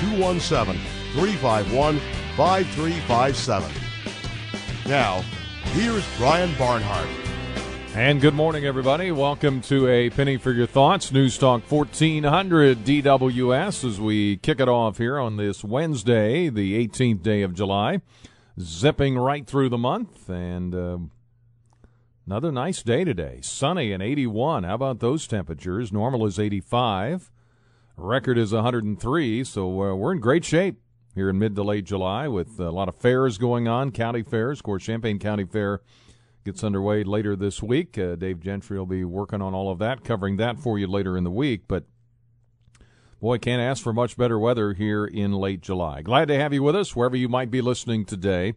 217 351 5357. Now, here's Brian Barnhart. And good morning, everybody. Welcome to a Penny for Your Thoughts, News Talk 1400 DWS, as we kick it off here on this Wednesday, the 18th day of July. Zipping right through the month, and uh, another nice day today. Sunny and 81. How about those temperatures? Normal is 85. Record is 103, so uh, we're in great shape here in mid to late July with a lot of fairs going on, county fairs. Of course, Champaign County Fair gets underway later this week. Uh, Dave Gentry will be working on all of that, covering that for you later in the week. But boy, can't ask for much better weather here in late July. Glad to have you with us wherever you might be listening today.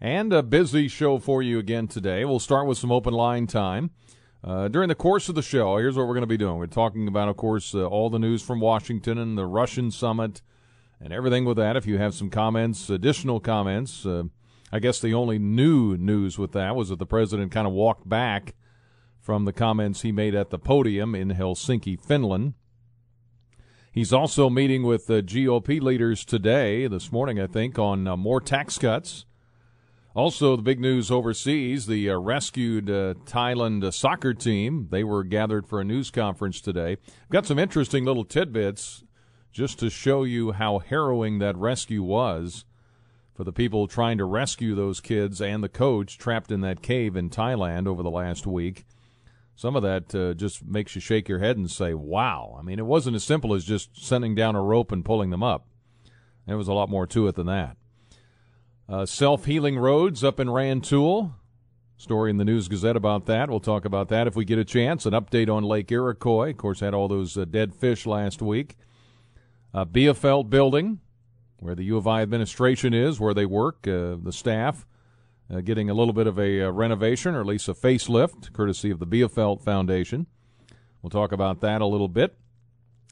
And a busy show for you again today. We'll start with some open line time. Uh, during the course of the show, here's what we're going to be doing. We're talking about, of course, uh, all the news from Washington and the Russian summit and everything with that. If you have some comments, additional comments, uh, I guess the only new news with that was that the president kind of walked back from the comments he made at the podium in Helsinki, Finland. He's also meeting with the GOP leaders today, this morning, I think, on uh, more tax cuts. Also, the big news overseas the uh, rescued uh, Thailand uh, soccer team. They were gathered for a news conference today. Got some interesting little tidbits just to show you how harrowing that rescue was for the people trying to rescue those kids and the coach trapped in that cave in Thailand over the last week. Some of that uh, just makes you shake your head and say, wow. I mean, it wasn't as simple as just sending down a rope and pulling them up. There was a lot more to it than that. Uh, Self healing roads up in Rantoul. Story in the News Gazette about that. We'll talk about that if we get a chance. An update on Lake Iroquois. Of course, had all those uh, dead fish last week. Uh, building, where the U of I administration is, where they work, uh, the staff uh, getting a little bit of a uh, renovation or at least a facelift, courtesy of the Bielfeldt Foundation. We'll talk about that a little bit.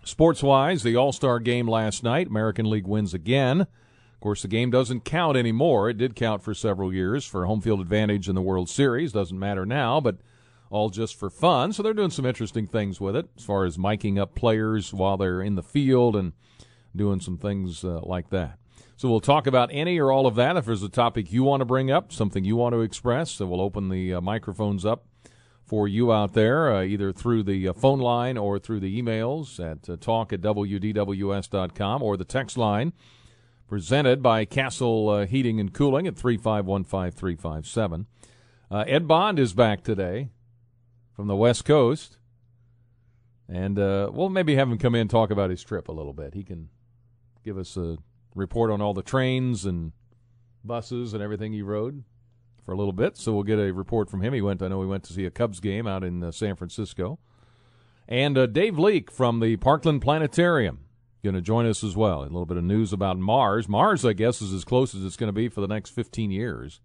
Sports wise, the All Star game last night, American League wins again. Course, the game doesn't count anymore. It did count for several years for home field advantage in the World Series. Doesn't matter now, but all just for fun. So they're doing some interesting things with it as far as miking up players while they're in the field and doing some things uh, like that. So we'll talk about any or all of that. If there's a topic you want to bring up, something you want to express, so we'll open the uh, microphones up for you out there, uh, either through the uh, phone line or through the emails at uh, talk at wdws.com or the text line presented by Castle uh, Heating and Cooling at 3515357. Uh, Ed Bond is back today from the West Coast. And uh, we'll maybe have him come in talk about his trip a little bit. He can give us a report on all the trains and buses and everything he rode for a little bit. So we'll get a report from him. He went. I know he went to see a Cubs game out in uh, San Francisco. And uh, Dave Leake from the Parkland Planetarium going to join us as well. A little bit of news about Mars. Mars, I guess, is as close as it's going to be for the next 15 years.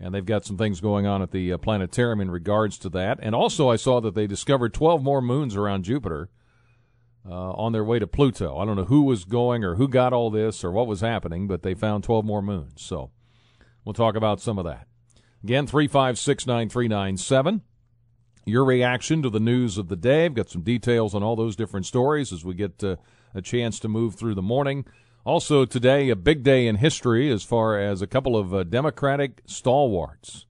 And they've got some things going on at the uh, planetarium in regards to that. And also, I saw that they discovered 12 more moons around Jupiter uh, on their way to Pluto. I don't know who was going or who got all this or what was happening, but they found 12 more moons. So we'll talk about some of that. Again, 356 9397. Your reaction to the news of the day. I've got some details on all those different stories as we get uh, a chance to move through the morning. Also, today, a big day in history as far as a couple of uh, Democratic stalwarts.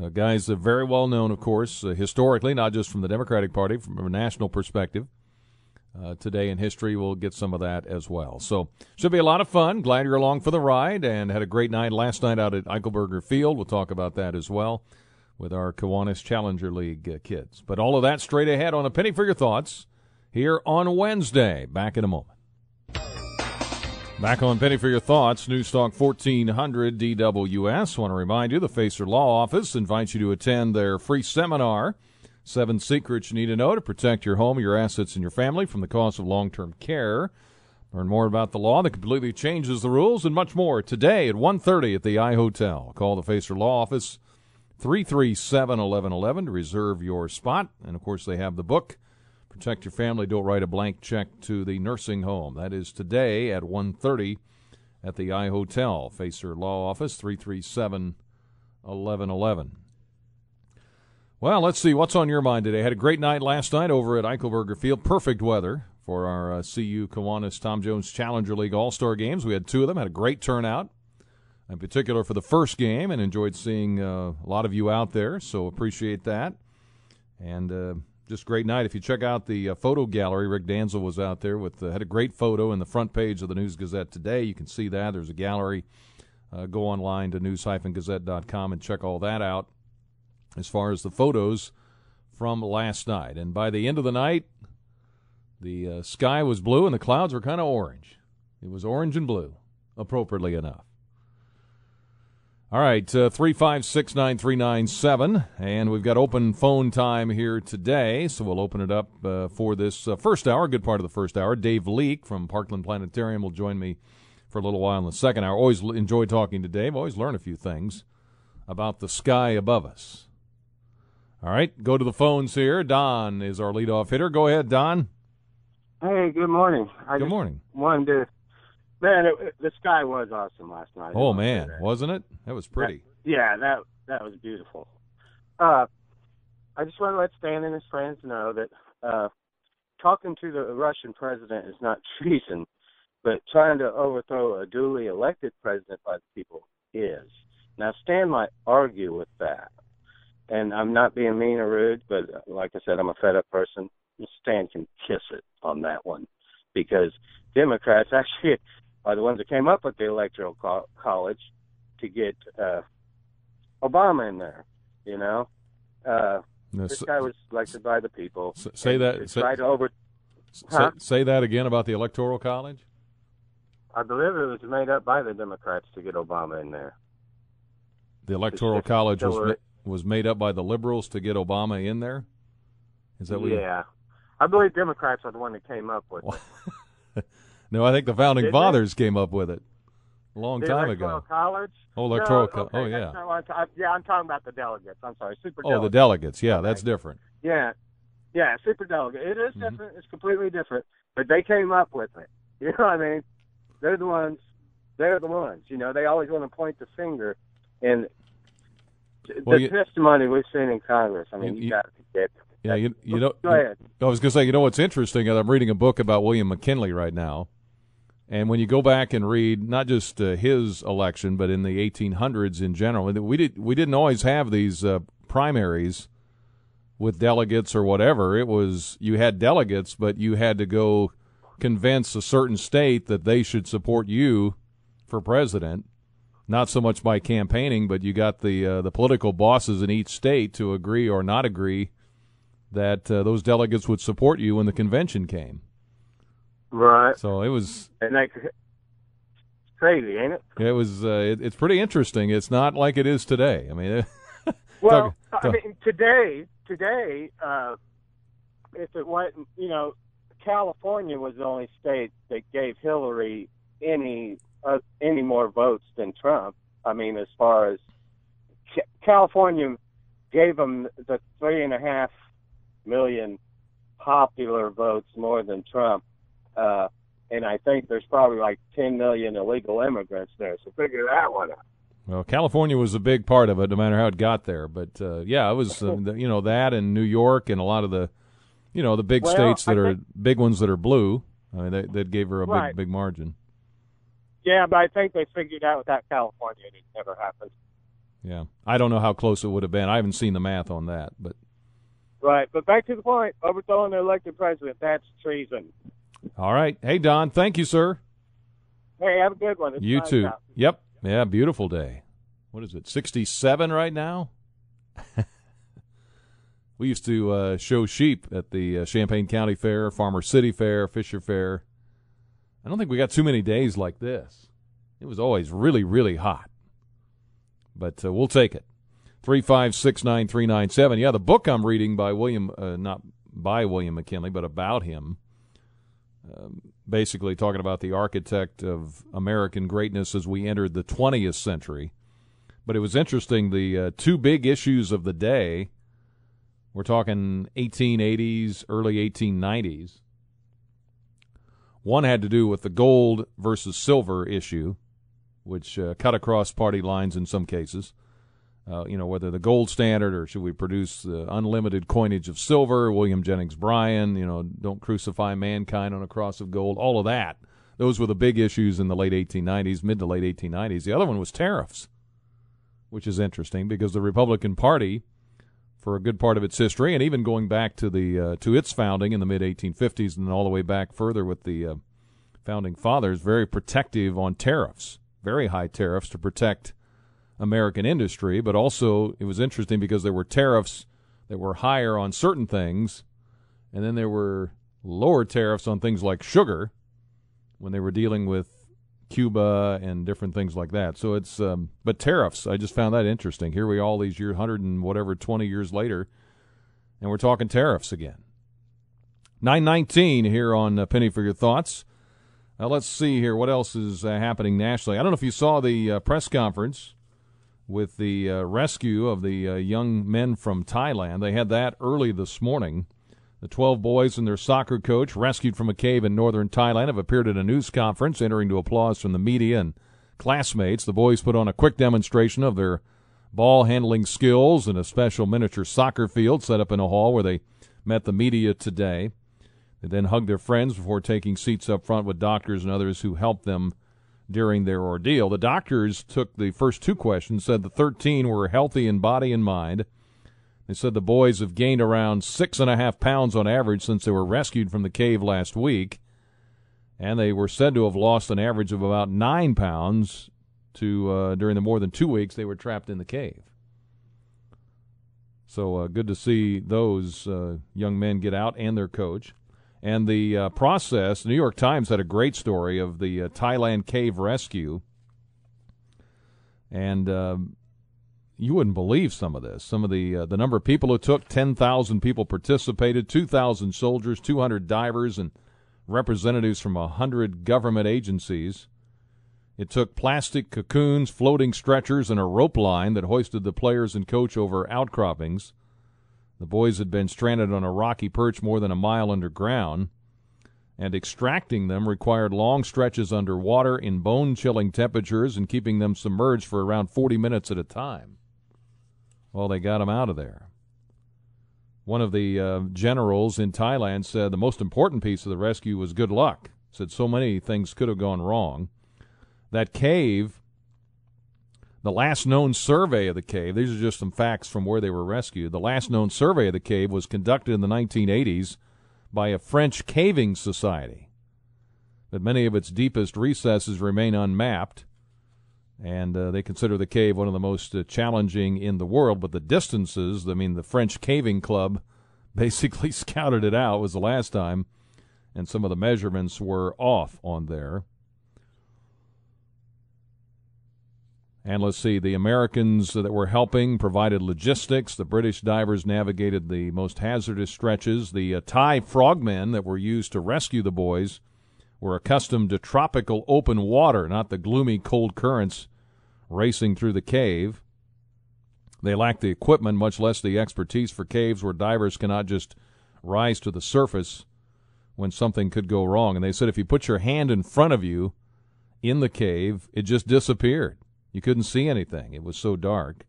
Uh, guys are very well known, of course, uh, historically, not just from the Democratic Party, from a national perspective. Uh, today in history, we'll get some of that as well. So, should be a lot of fun. Glad you're along for the ride and had a great night last night out at Eichelberger Field. We'll talk about that as well with our Kiwanis Challenger League uh, kids. But all of that straight ahead on a penny for your thoughts here on Wednesday. Back in a moment. Back on Penny for Your Thoughts, Newstalk 1400 DWS. Want to remind you the Facer Law Office invites you to attend their free seminar, Seven Secrets You Need to Know to Protect Your Home, Your Assets, and Your Family from the Cost of Long Term Care. Learn more about the law that completely changes the rules and much more today at 1.30 at the I Hotel. Call the Facer Law Office 337-1111 to reserve your spot. And, of course, they have the book, Protect Your Family, Don't Write a Blank Check to the Nursing Home. That is today at 1.30 at the I Hotel. Facer Law Office 337-1111. Well, let's see what's on your mind today. Had a great night last night over at Eichelberger Field. Perfect weather for our uh, CU Kiwanis Tom Jones Challenger League All Star games. We had two of them. Had a great turnout, in particular for the first game, and enjoyed seeing uh, a lot of you out there. So appreciate that, and uh, just great night. If you check out the uh, photo gallery, Rick Danzl was out there with uh, had a great photo in the front page of the News Gazette today. You can see that there's a gallery. Uh, go online to news-gazette.com and check all that out as far as the photos from last night. And by the end of the night, the uh, sky was blue and the clouds were kind of orange. It was orange and blue, appropriately enough. All right, uh, 356 9397. And we've got open phone time here today, so we'll open it up uh, for this uh, first hour, good part of the first hour. Dave Leake from Parkland Planetarium will join me for a little while in the second hour. Always enjoy talking to Dave, always learn a few things about the sky above us. All right, go to the phones here. Don is our leadoff hitter. Go ahead, Don. Hey, good morning. I good morning. Wanted to, man, it, the sky was awesome last night. Oh man, wasn't it? That was pretty. That, yeah, that that was beautiful. Uh, I just want to let Stan and his friends know that uh, talking to the Russian president is not treason, but trying to overthrow a duly elected president by the people is. Now, Stan might argue with that, and I'm not being mean or rude, but like I said, I'm a fed up person. Stan can kiss it on that one because Democrats actually are the ones that came up with the electoral co- college to get uh, Obama in there. You know, uh, no, this guy was elected by the people. Say that. Say, to over. Huh? Say, say that again about the electoral college. I believe it was made up by the Democrats to get Obama in there. The electoral college was was made up by the liberals to get Obama in there. Is that what? Yeah, I believe Democrats are the one that came up with it. no, I think the founding Did fathers they? came up with it a long the time electoral ago. College. Oh, electoral no, college. Okay, oh, yeah. I'm yeah, I'm talking about the delegates. I'm sorry, super. Oh, the delegates. Yeah, okay. that's different. Yeah, yeah, super delegate. It is mm-hmm. different. It's completely different. But they came up with it. You know what I mean? They're the ones. They're the ones. You know, they always want to point the finger, and well, the you, testimony we've seen in Congress. I mean, you, you got to get yeah, you you know. Go ahead. I was going to say, you know what's interesting? I'm reading a book about William McKinley right now, and when you go back and read not just uh, his election, but in the 1800s in general, we did we didn't always have these uh, primaries with delegates or whatever. It was you had delegates, but you had to go convince a certain state that they should support you for president. Not so much by campaigning, but you got the uh, the political bosses in each state to agree or not agree that uh, those delegates would support you when the convention came. Right. So it was. And like, crazy, ain't it? It was. Uh, it, it's pretty interesting. It's not like it is today. I mean. well, talk, talk. I mean, today, today, uh, if it wasn't, you know, California was the only state that gave Hillary any uh, any more votes than Trump. I mean, as far as California gave them the three and a half million popular votes more than Trump. Uh, and I think there's probably like 10 million illegal immigrants there. So figure that one out. Well, California was a big part of it, no matter how it got there. But uh, yeah, it was uh, you know that and New York and a lot of the you know the big well, states that are big ones that are blue. I mean, that, that gave her a right. big big margin. Yeah, but I think they figured out without California it never happened. Yeah, I don't know how close it would have been. I haven't seen the math on that, but Right, but back to the point: overthrowing the elected president—that's treason. All right, hey Don, thank you, sir. Hey, have a good one. It's you too. Out. Yep, yeah, beautiful day. What is it? Sixty-seven right now. we used to uh, show sheep at the uh, Champaign County Fair, Farmer City Fair, Fisher Fair. I don't think we got too many days like this. It was always really, really hot, but uh, we'll take it. Three five six nine three nine seven. Yeah, the book I'm reading by William, uh, not by William McKinley, but about him. Um, basically talking about the architect of American greatness as we entered the 20th century. But it was interesting. The uh, two big issues of the day. We're talking 1880s, early 1890s. One had to do with the gold versus silver issue, which uh, cut across party lines in some cases. Uh, you know, whether the gold standard or should we produce unlimited coinage of silver, William Jennings Bryan, you know, don't crucify mankind on a cross of gold, all of that. Those were the big issues in the late 1890s, mid to late 1890s. The other one was tariffs, which is interesting because the Republican Party, for a good part of its history, and even going back to the uh, to its founding in the mid 1850s and all the way back further with the uh, founding fathers, very protective on tariffs, very high tariffs to protect American industry, but also it was interesting because there were tariffs that were higher on certain things, and then there were lower tariffs on things like sugar when they were dealing with Cuba and different things like that. So it's um, but tariffs. I just found that interesting. Here we all these years, hundred and whatever, twenty years later, and we're talking tariffs again. Nine nineteen here on uh, Penny for your thoughts. Now let's see here what else is uh, happening nationally. I don't know if you saw the uh, press conference with the uh, rescue of the uh, young men from Thailand. They had that early this morning. The 12 boys and their soccer coach, rescued from a cave in northern Thailand, have appeared at a news conference, entering to applause from the media and classmates. The boys put on a quick demonstration of their ball handling skills in a special miniature soccer field set up in a hall where they met the media today. They then hugged their friends before taking seats up front with doctors and others who helped them during their ordeal. The doctors took the first two questions, said the 13 were healthy in body and mind. They said the boys have gained around six and a half pounds on average since they were rescued from the cave last week, and they were said to have lost an average of about nine pounds to uh, during the more than two weeks they were trapped in the cave. So uh, good to see those uh, young men get out and their coach. And the uh, process, the New York Times had a great story of the uh, Thailand cave rescue. And um, you wouldn't believe some of this. Some of the uh, the number of people who took 10,000 people participated, 2,000 soldiers, 200 divers, and representatives from a 100 government agencies. It took plastic cocoons, floating stretchers, and a rope line that hoisted the players and coach over outcroppings. The boys had been stranded on a rocky perch more than a mile underground, and extracting them required long stretches underwater in bone chilling temperatures and keeping them submerged for around 40 minutes at a time. Well, they got them out of there. One of the uh, generals in Thailand said the most important piece of the rescue was good luck. Said so many things could have gone wrong. That cave the last known survey of the cave, these are just some facts from where they were rescued. The last known survey of the cave was conducted in the 1980s by a French caving society. But many of its deepest recesses remain unmapped, and uh, they consider the cave one of the most uh, challenging in the world. But the distances, I mean, the French Caving Club basically scouted it out, was the last time, and some of the measurements were off on there. And let's see, the Americans that were helping provided logistics. The British divers navigated the most hazardous stretches. The uh, Thai frogmen that were used to rescue the boys were accustomed to tropical open water, not the gloomy cold currents racing through the cave. They lacked the equipment, much less the expertise for caves where divers cannot just rise to the surface when something could go wrong. And they said if you put your hand in front of you in the cave, it just disappeared. You couldn't see anything. It was so dark.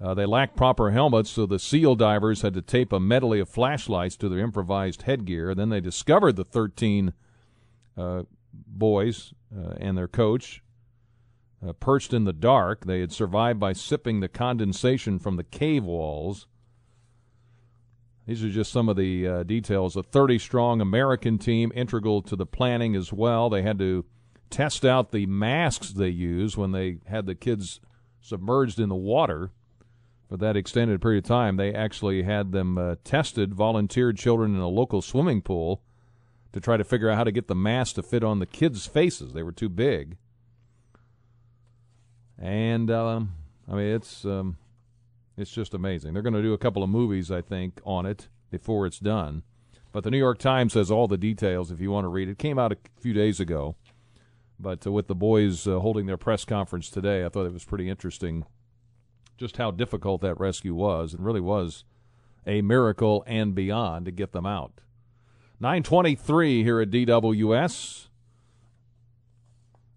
Uh, they lacked proper helmets, so the SEAL divers had to tape a medley of flashlights to their improvised headgear. Then they discovered the 13 uh, boys uh, and their coach uh, perched in the dark. They had survived by sipping the condensation from the cave walls. These are just some of the uh, details. A 30 strong American team, integral to the planning as well. They had to test out the masks they use when they had the kids submerged in the water for that extended period of time. They actually had them uh, tested, volunteered children in a local swimming pool to try to figure out how to get the mask to fit on the kids' faces. They were too big. And um, I mean, it's um, it's just amazing. They're going to do a couple of movies, I think, on it before it's done. But the New York Times has all the details if you want to read it. it came out a few days ago. But uh, with the boys uh, holding their press conference today, I thought it was pretty interesting just how difficult that rescue was. It really was a miracle and beyond to get them out. 923 here at DWS.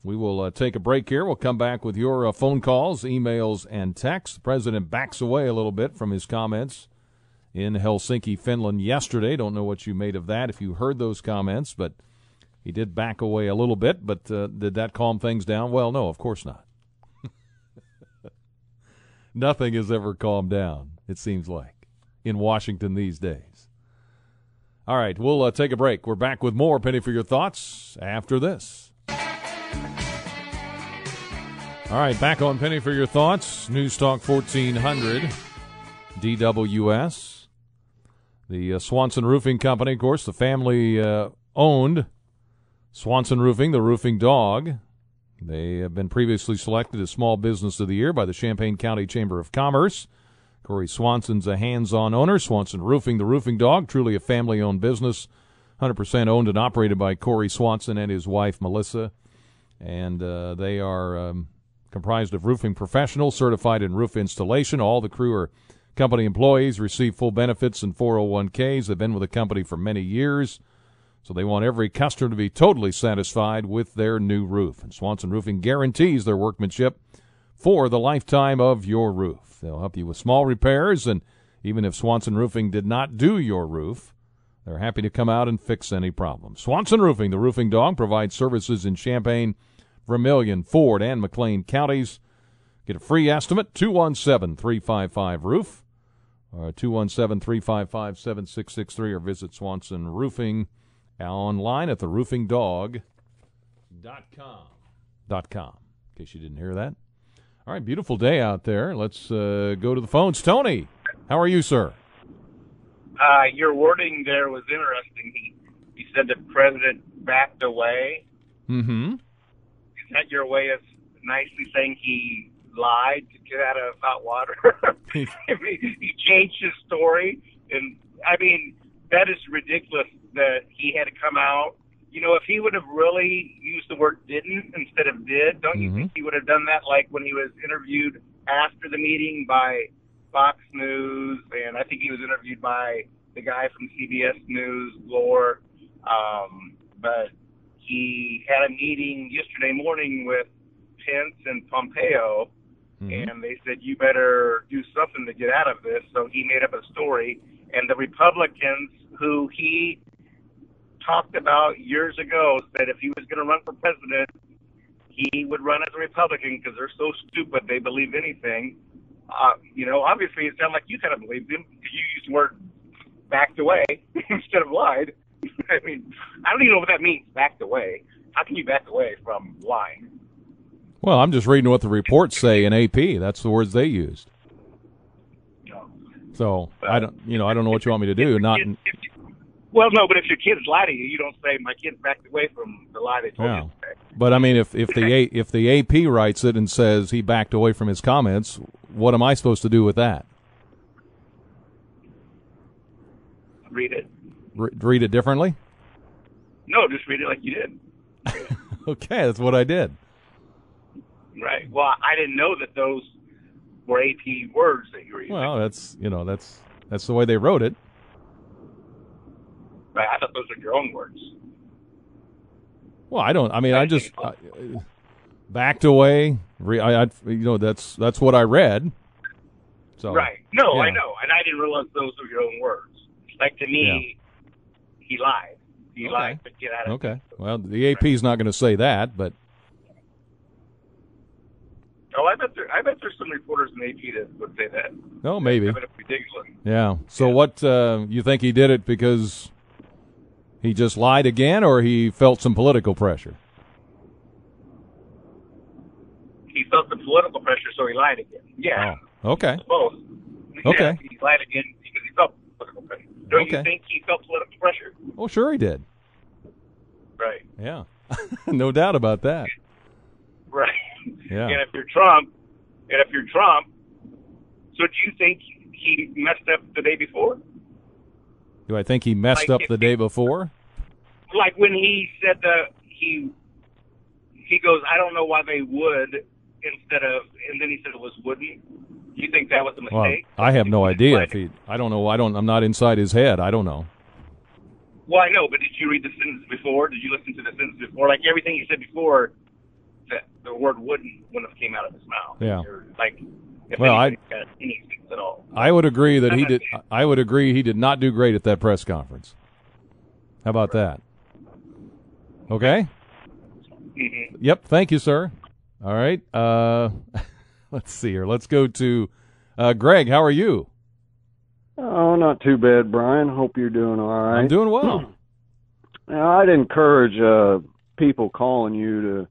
We will uh, take a break here. We'll come back with your uh, phone calls, emails, and texts. The president backs away a little bit from his comments in Helsinki, Finland yesterday. Don't know what you made of that, if you heard those comments, but he did back away a little bit. But uh, did that calm things down? Well, no, of course not. Nothing has ever calmed down, it seems like, in Washington these days. All right, we'll uh, take a break. We're back with more Penny for Your Thoughts after this. All right, back on Penny for your thoughts. News Talk 1400, DWS. The uh, Swanson Roofing Company, of course, the family uh, owned Swanson Roofing, the roofing dog. They have been previously selected as Small Business of the Year by the Champaign County Chamber of Commerce. Corey Swanson's a hands on owner. Swanson Roofing, the roofing dog, truly a family owned business, 100% owned and operated by Corey Swanson and his wife, Melissa. And uh, they are. Um, comprised of roofing professionals certified in roof installation. All the crew are company employees, receive full benefits and 401ks. They've been with the company for many years, so they want every customer to be totally satisfied with their new roof. And Swanson Roofing guarantees their workmanship for the lifetime of your roof. They'll help you with small repairs, and even if Swanson Roofing did not do your roof, they're happy to come out and fix any problem. Swanson Roofing, the roofing dog, provides services in Champaign Vermilion, Ford, and McLean counties. Get a free estimate, 217 355 Roof, or 217 355 7663, or visit Swanson Roofing online at theroofingdog.com. Dot com, in case you didn't hear that. All right, beautiful day out there. Let's uh, go to the phones. Tony, how are you, sir? Uh, your wording there was interesting. He, he said the president backed away. Mm-hmm Is that your way of nicely saying he lied to get out of hot water? He changed his story, and I mean that is ridiculous that he had to come out. You know, if he would have really used the word didn't instead of did, don't you mm-hmm. think he would have done that? Like when he was interviewed after the meeting by Fox News, and I think he was interviewed by the guy from CBS News, Glor. Um, but he had a meeting yesterday morning with Pence and Pompeo, mm-hmm. and they said you better do something to get out of this. So he made up a story, and the Republicans who he talked about years ago said if he was going to run for president, he would run as a Republican because they're so stupid they believe anything. Uh, you know, obviously it sounded like you kind of believed him because you used the word backed away instead of lied. I mean, I don't even know what that means. Backed away. How can you back away from lying? Well, I'm just reading what the reports say in AP. That's the words they used. So I don't, you know, I don't know what you want me to do. Not. If, if, well, no, but if your kids lie to you, you don't say my kids backed away from the lie they told yeah. you. But I mean, if if the A, if the AP writes it and says he backed away from his comments, what am I supposed to do with that? Read it. Re- read it differently? No, just read it like you did. okay, that's what I did. Right. Well, I didn't know that those were AP words that you were using. Well, that's you know that's that's the way they wrote it. Right. I thought those were your own words. Well, I don't. I mean, I just I, backed away. Re, I, I, you know, that's that's what I read. So right. No, yeah. I know, and I didn't realize those were your own words. Like to me, he lied. He okay. lied to get out of Okay. It. Well, the AP is not going to say that, but. Oh, I bet there. I bet there's some reporters in AP that would say that. Oh, maybe. I bet if Yeah. So yeah. what? Uh, you think he did it because he just lied again, or he felt some political pressure? He felt the political pressure, so he lied again. Yeah. Oh, okay. Both. Okay. Yeah, he lied again because he felt political pressure. Don't okay. you think he felt political pressure? Oh, sure he did. Right. Yeah. no doubt about that. Right. Yeah. And if you're Trump, and if you're Trump, so do you think he messed up the day before? Do I think he messed Like up the day before? Like when he said the he he goes, I don't know why they would instead of, and then he said it was wouldn't. You think that was a Well, mistake? I have no Like- idea if he. I don't know. I don't. I'm not inside his head. I don't know. Well, I know, but did you read the sentence before? Did you listen to the sentence before? Like everything he said before, that the word wouldn't wouldn't have came out of his mouth. Yeah. Or, like, if Well, I- anything, got any at all. I would agree that he did. I would agree he did not do great at that press conference. How about that? Okay. hmm Yep. Thank you, sir. All right. Uh, let's see here. Let's go to uh, Greg. How are you? Oh, not too bad, Brian. Hope you're doing all right. I'm doing well. Now, I'd encourage uh, people calling you to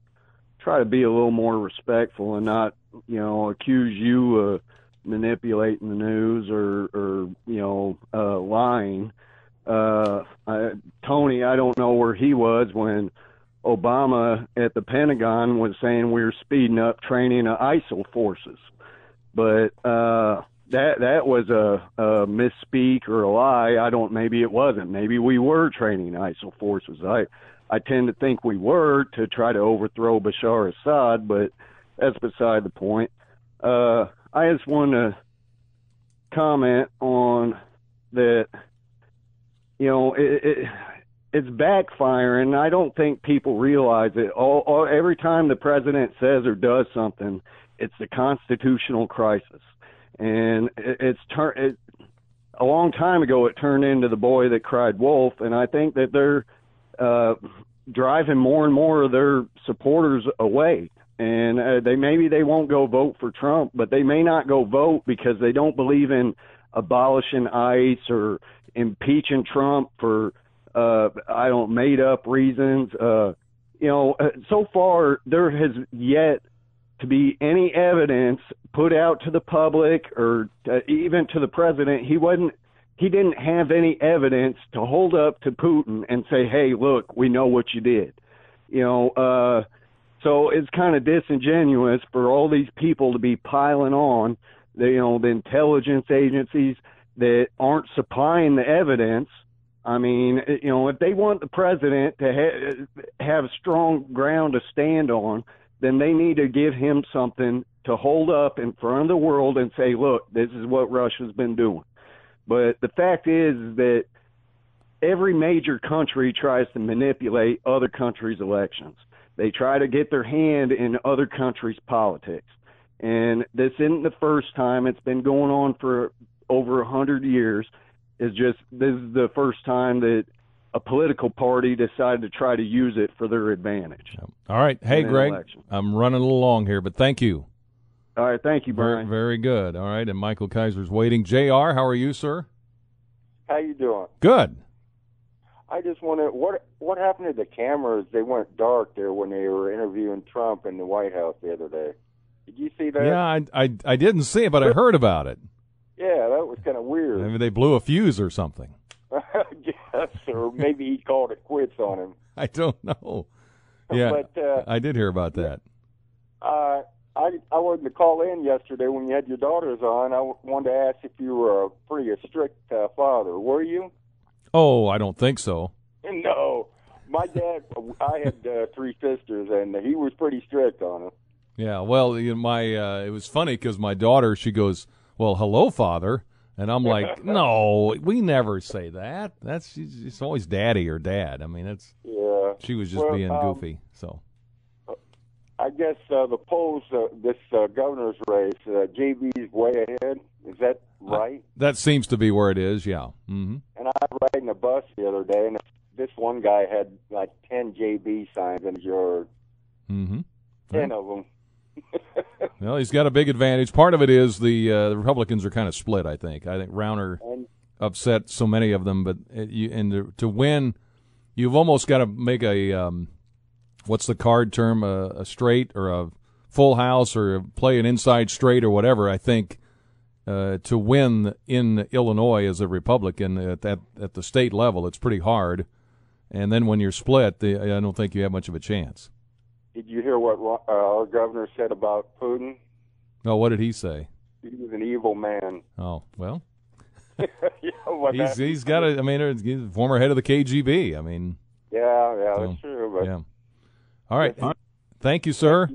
try to be a little more respectful and not, you know, accuse you of manipulating the news or, or you know, uh, lying. Uh, I, Tony, I don't know where he was when Obama at the Pentagon was saying we are speeding up training of ISIL forces, but uh, that that was a, a misspeak or a lie. I don't. Maybe it wasn't. Maybe we were training ISIL forces. I I tend to think we were to try to overthrow Bashar Assad, but that's beside the point. Uh, I just want to comment on that. You know, it, it it's backfiring. I don't think people realize it. All, all every time the president says or does something, it's a constitutional crisis, and it, it's turn. It, a long time ago, it turned into the boy that cried wolf, and I think that they're uh, driving more and more of their supporters away. And uh, they maybe they won't go vote for Trump, but they may not go vote because they don't believe in abolishing ICE or impeaching Trump for uh I don't made up reasons. Uh you know, uh, so far there has yet to be any evidence put out to the public or uh, even to the president. He wasn't he didn't have any evidence to hold up to Putin and say, "Hey, look, we know what you did." You know, uh so it's kind of disingenuous for all these people to be piling on the you know the intelligence agencies that aren't supplying the evidence. I mean, you know, if they want the president to ha- have strong ground to stand on, then they need to give him something to hold up in front of the world and say, "Look, this is what Russia's been doing." But the fact is that every major country tries to manipulate other countries' elections. They try to get their hand in other countries' politics. And this isn't the first time. It's been going on for over a hundred years. It's just this is the first time that a political party decided to try to use it for their advantage. All right. Hey, Greg. election. I'm running a little long here, but thank you. All right, thank you, Very, Brian. very good. All right. And Michael Kaiser's waiting. Jr. How are you, sir? How you doing? Good. I just wonder what what happened to the cameras? They went dark there when they were interviewing Trump in the White House the other day. Did you see that? Yeah, I, I I didn't see it, but I heard about it. Yeah, that was kind of weird. Maybe they blew a fuse or something. yes, or maybe he called it quits on him. I don't know. Yeah, But uh, I did hear about that. uh, I I wanted to call in yesterday when you had your daughters on. I wanted to ask if you were a pretty strict uh, father. Were you? Oh, I don't think so. No. My dad, I had uh, three sisters, and he was pretty strict on them. Yeah, well, you know, my uh, it was funny because my daughter she goes, "Well, hello, father," and I'm like, "No, we never say that. That's it's always daddy or dad." I mean, it's Yeah. she was just Well, being um, goofy. So I guess uh, the polls, uh, this uh, governor's race, uh, JB's way ahead. Is that right? that seems to be where it is. Yeah. hmm And I was riding a bus the other day, and this one guy had like 10 JB signs in his yard. Mm-hmm. 10 of them. Well, he's got a big advantage. Part of it is the uh, the Republicans are kind of split. I think. I think Rauner and upset so many of them, but it, you, and to, to win, you've almost got to make a um, what's the card term a, a straight or a full house or play an inside straight or whatever. I think uh, to win in Illinois as a Republican at that at the state level, it's pretty hard. And then when you're split, the, I don't think you have much of a chance. did you hear what uh, our governor said about Putin? Oh, what did he say? He was an evil man. Oh, well, yeah, well, He's got a. I mean, he's former head of the KGB. I mean, Yeah, yeah, So, that's true. But yeah. All right. Thank you, sir.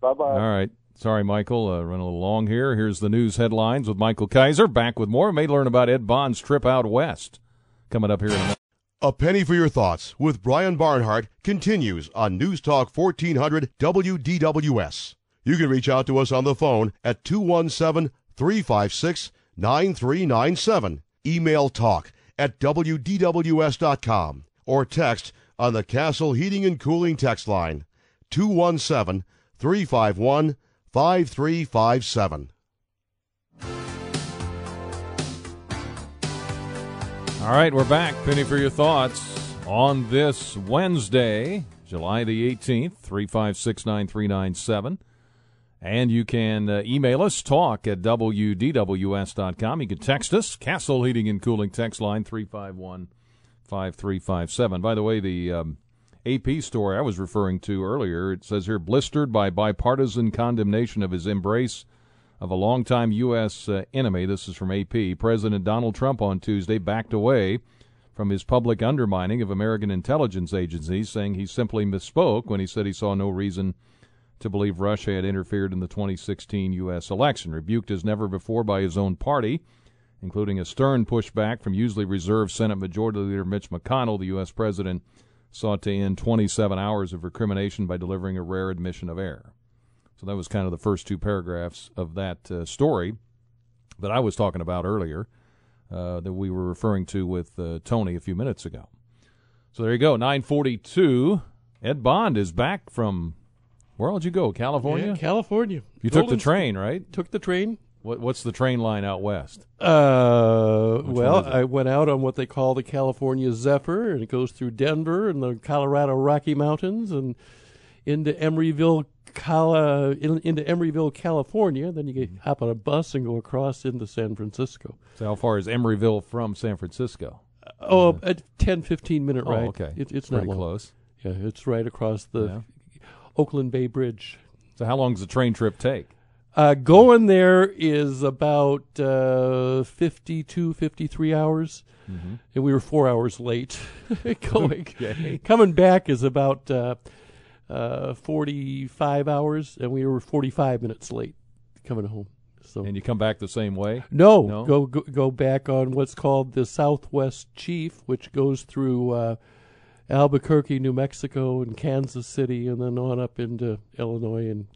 bye bye. All right. Sorry, Michael. Uh, running a little long here. Here's the news headlines with Michael Kaiser. Back with more. May learn about Ed Bond's trip out west. Coming up here in a minute. A Penny for Your Thoughts with Brian Barnhart continues on News Talk 1400 WDWS. You can reach out to us on the phone at 217 356 9397. Email talk at WDWS.com or text on the Castle Heating and Cooling text line 217 351 5357. All right, we're back. Penny for your thoughts on this Wednesday, July the 18th, 356 9397. And you can uh, email us, talk at WDWS.com. You can text us, Castle Heating and Cooling text line 351 5357. By the way, the um, AP story I was referring to earlier, it says here blistered by bipartisan condemnation of his embrace of a longtime U.S. Uh, enemy. This is from AP. President Donald Trump on Tuesday backed away from his public undermining of American intelligence agencies, saying he simply misspoke when he said he saw no reason to believe Russia had interfered in the 2016 U.S. election. Rebuked as never before by his own party, including a stern pushback from usually reserved Senate Majority Leader Mitch McConnell, the U.S. president sought to end 27 hours of recrimination by delivering a rare admission of error. So that was kind of the first two paragraphs of that uh, story that I was talking about earlier, uh, that we were referring to with uh, Tony a few minutes ago. So there you go, 942. Ed Bond is back from, where did you go, California? Yeah, California. you took the train, right? Took the train. What, what's the train line out west? Uh, Which well, one is it? I went out on what they call the California Zephyr, and it goes through Denver and the Colorado Rocky Mountains and into Emeryville, Cala, in, into Emeryville, California. Then you get, Mm-hmm. hop on a bus and go across into San Francisco. So how far is Emeryville from San Francisco? Oh, a 10, 15 minute Oh, ride. okay. It, it's Pretty not long. close. Yeah, it's right across the Yeah. Oakland Bay Bridge. So how long does the train trip take? Uh, going there is about uh, 52, 53 hours, and we were four hours late going. Okay. Coming back is about uh, uh, 45 hours, and we were 45 minutes late coming home. So And you come back the same way? no, No? Go, go go back on what's called the Southwest Chief, which goes through uh, Albuquerque, New Mexico, and Kansas City, and then on up into Illinois and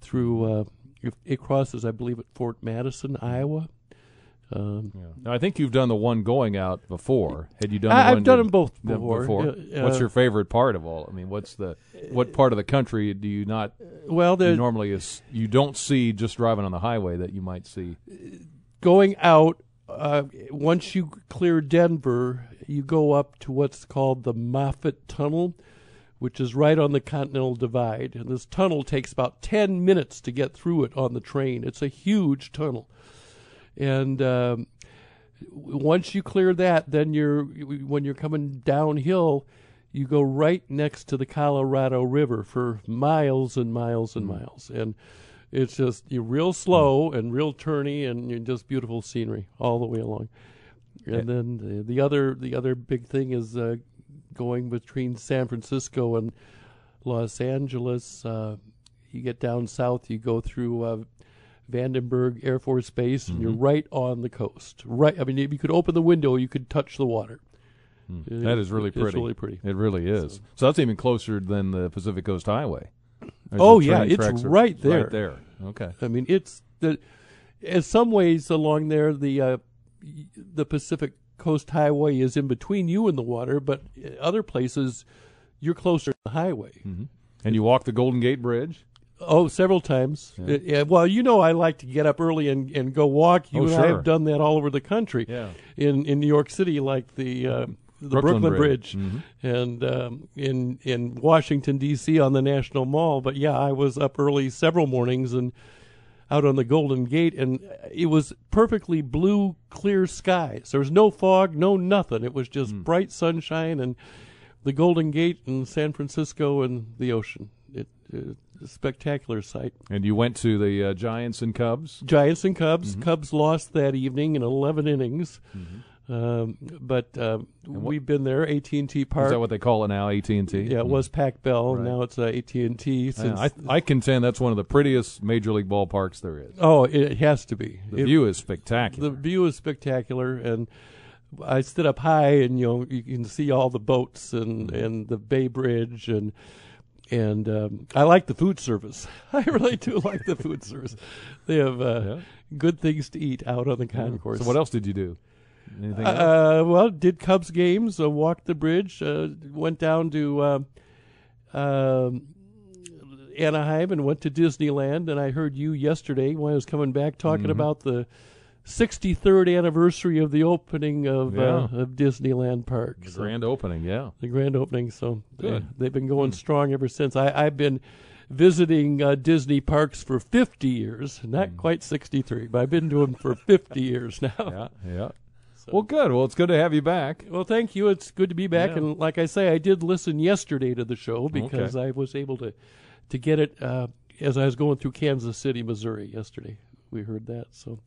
through. Uh, it- it crosses, I believe, at Fort Madison, Iowa. Um, Now, I think you've done the one going out before. Had you done? I, one I've done them both done before. Uh, what's uh, your favorite part of all? I mean, what's the what part of the country do you not well? you normally is you don't see just driving on the highway that you might see? going out. Uh, once you clear Denver, you go up to what's called the Moffat Tunnel, which is right on the Continental Divide. And this tunnel takes about 10 minutes to get through it on the train. It's a huge tunnel. And um, once you clear that, then you're when you're coming downhill, you go right next to the Colorado River for miles and miles and miles. And it's just you're real slow and real turny and you're just beautiful scenery all the way along. And then the, the other the other big thing is uh, going between San Francisco and Los Angeles. Uh, you get down south, you go through uh, Vandenberg Air Force Base, and you're right on the coast. Right, I mean, if you could open the window, you could touch the water. It- That is really it's pretty. really pretty. It really is. So, that's even closer than the Pacific Coast Highway. There's Oh, yeah, it's right there. Right there. Okay. I mean, it's the in some ways along there the uh, the Pacific Coast Highway is in between you and the water, but other places you're closer to the highway. And you walk the Golden Gate Bridge. Oh, several times. Uh, yeah, well, you know, I like to get up early and, and go walk. You Oh, and I have done that all over the country. Yeah. In in New York City, like the uh, the Brooklyn Brooklyn, Bridge. Bridge, Mm-hmm. and um, in in Washington D.C. on the National Mall. But yeah, I was up early several mornings and out on the Golden Gate, and it was perfectly blue, clear skies. There was no fog, no nothing. It was just Hmm. bright sunshine and the Golden Gate and San Francisco and the ocean. It a spectacular sight. And you went to the uh, Giants and Cubs. Giants and Cubs. Mm-hmm. Cubs lost that evening in 11 innings. Um, but uh, we've been there, AT and T Park. Is that what they call it now? AT and T. yeah, it was Pac Bell. Right. Now it's uh, AT and T. I, I contend that's one of the prettiest major league ballparks there is. oh, it has to be. The It- view is spectacular. The view is spectacular, and I stood up high, and you know you can see all the boats and Mm-hmm. and the Bay Bridge, and and um, I like the food service. I really do like the food service. They have uh, Yeah. good things to eat out on the concourse. So what else did you do? Anything else? Uh, well, did Cubs games, uh, walked the bridge, uh, went down to uh, um Anaheim and went to Disneyland. And I heard you yesterday when I was coming back talking Mhm. about the 63rd anniversary of the opening of, uh, Yeah. of Disneyland Park. The So- grand opening, yeah. the grand opening. So they, Good. they've been going strong ever since. I, I've been visiting uh, Disney parks for 50 years, not quite 63, but I've been to them for 50 years now. Yeah, yeah. Well, good. Well, it's good to have you back. Well, thank you. It's good to be back. Yeah. And like I say, I did listen yesterday to the show because I was able to to get it uh, as I was going through Kansas City, Missouri yesterday. We heard that. So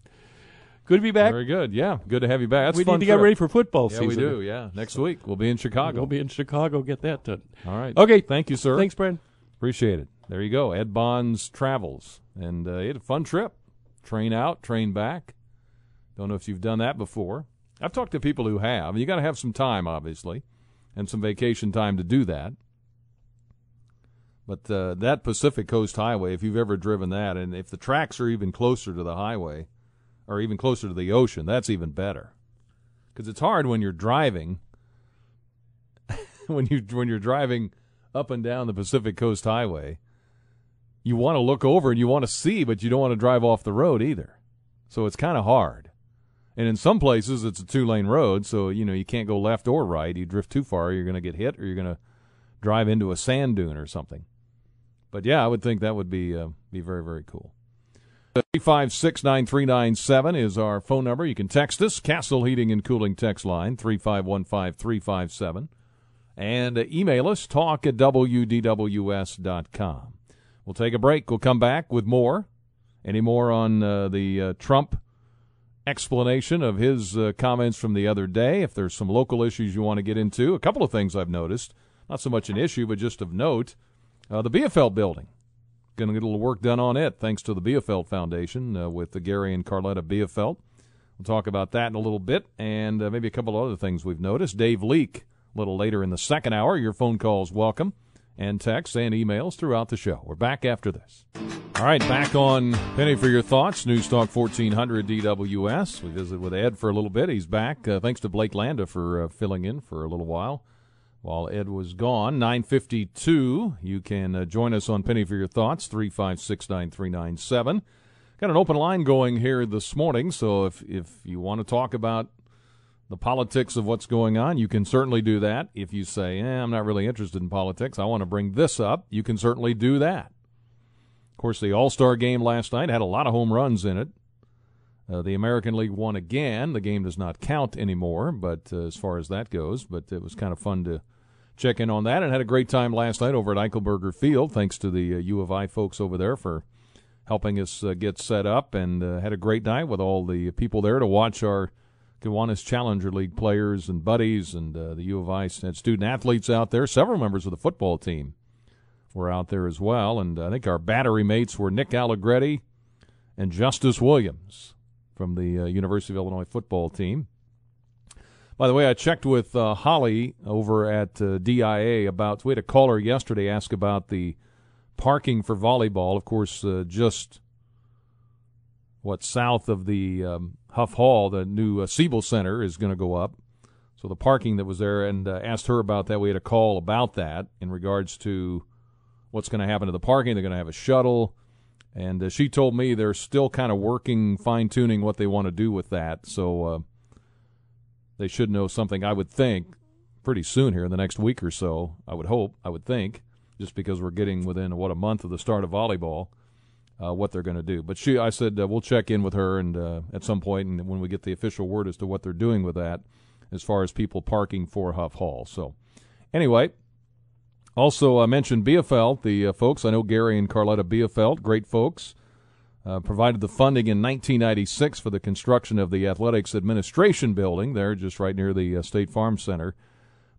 good to be back. Very good. Yeah, good to have you back. That's we need to get trip. ready for football Yeah, season. we do. Yeah, next week we'll be in Chicago. We'll be in Chicago. Get that done. All right. Okay. Thank you, sir. Thanks, Brian. Appreciate it. There you go. Ed Bonds travels, and uh, he had a fun trip. Train out, train back. Don't know if you've done that before. I've talked to people who have. You got to have some time, obviously, and some vacation time to do that. But uh, that Pacific Coast Highway, if you've ever driven that, and if the tracks are even closer to the highway, or even closer to the ocean, that's even better. Because it's hard when you're driving. when you when you're driving up and down the Pacific Coast Highway, you want to look over and you want to see, but you don't want to drive off the road either. So it's kind of hard. And in some places, it's a two lane road, so you know you can't go left or right. You drift too far, you're going to get hit, or you're going to drive into a sand dune or something. But yeah, I would think that would be uh, be very very cool. Three five six nine three nine seven is our phone number. You can text us. Castle Heating and Cooling text line three five one five three five seven, and uh, email us talk at wdws.com. We'll take a break. We'll come back with more. Any more on uh, the uh, Trump explanation of his uh, comments from the other day? If there's some local issues you want to get into, a couple of things I've noticed. Not so much an issue, but just of note. Uh, the Bielfeldt building. Going to get a little work done on it, thanks to the Bielfeldt Foundation uh, with the Gary and Carletta Bielfeldt. We'll talk about that in a little bit, and uh, maybe a couple of other things we've noticed. Dave Leake, a little later in the second hour. Your phone calls welcome, and texts and emails throughout the show. We're back after this. All right, back on Penny for Your Thoughts, News Talk 1400 DWS. We visit with Ed for a little bit. He's back. Uh, thanks to Blake Landa for uh, filling in for a little while while Ed was gone. 952. You can uh, join us on Penny for Your Thoughts, 3569397. Got an open line going here this morning, so if, if you want to talk about the politics of what's going on, you can certainly do that. If you say, eh, I'm not really interested in politics, I want to bring this up, you can certainly do that. Of course, the All Star game last night had a lot of home runs in it. Uh, the American League won again. The game does not count anymore, but uh, as far as that goes, but it was kind of fun to check in on that and had a great time last night over at Eichelberger Field. Thanks to the uh, U of I folks over there for helping us uh, get set up and uh, had a great night with all the people there to watch our Kiwanis Challenger League players and buddies and uh, the U of I had student athletes out there. Several members of the football team were out there as well, and I think our battery mates were Nick Allegretti and Justice Williams from the uh, University of Illinois football team. By the way, I checked with uh, Holly over at uh, DIA about. We had a caller yesterday ask about the parking for volleyball. Of course, uh, just what south of the um, Huff Hall, the new uh, Siebel Center is going to go up. So the parking that was there, and uh, asked her about that. We had a call about that in regards to what's going to happen to the parking. They're going to have a shuttle, and uh, she told me they're still kind of working, fine tuning what they want to do with that. So uh, they should know something. I would think pretty soon here in the next week or so. I would hope. I would think just because we're getting within what a month of the start of volleyball. Uh, what they're going to do, but she, I said uh, we'll check in with her and uh, at some point, and when we get the official word as to what they're doing with that, as far as people parking for Huff Hall. So, anyway, Also, I mentioned Bielfeldt, the uh, folks. I know Gary and Carletta Bielfeldt, great folks. Uh, provided the funding in 1996 for the construction of the Athletics Administration Building there, just right near the uh, State Farm Center.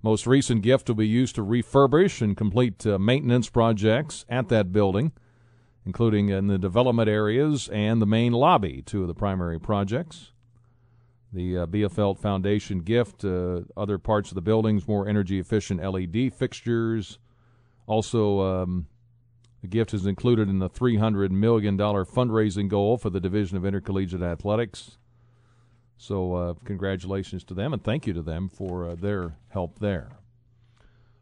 Most recent gift will be used to refurbish and complete uh, maintenance projects at that building, including in the development areas and the main lobby, two of the primary projects. The uh, Foundation gift, uh, other parts of the buildings, more energy efficient LED fixtures. Also, um, the gift is included in the $300 million fundraising goal for the Division of Intercollegiate Athletics. So, uh, congratulations to them and thank you to them for uh, their help there.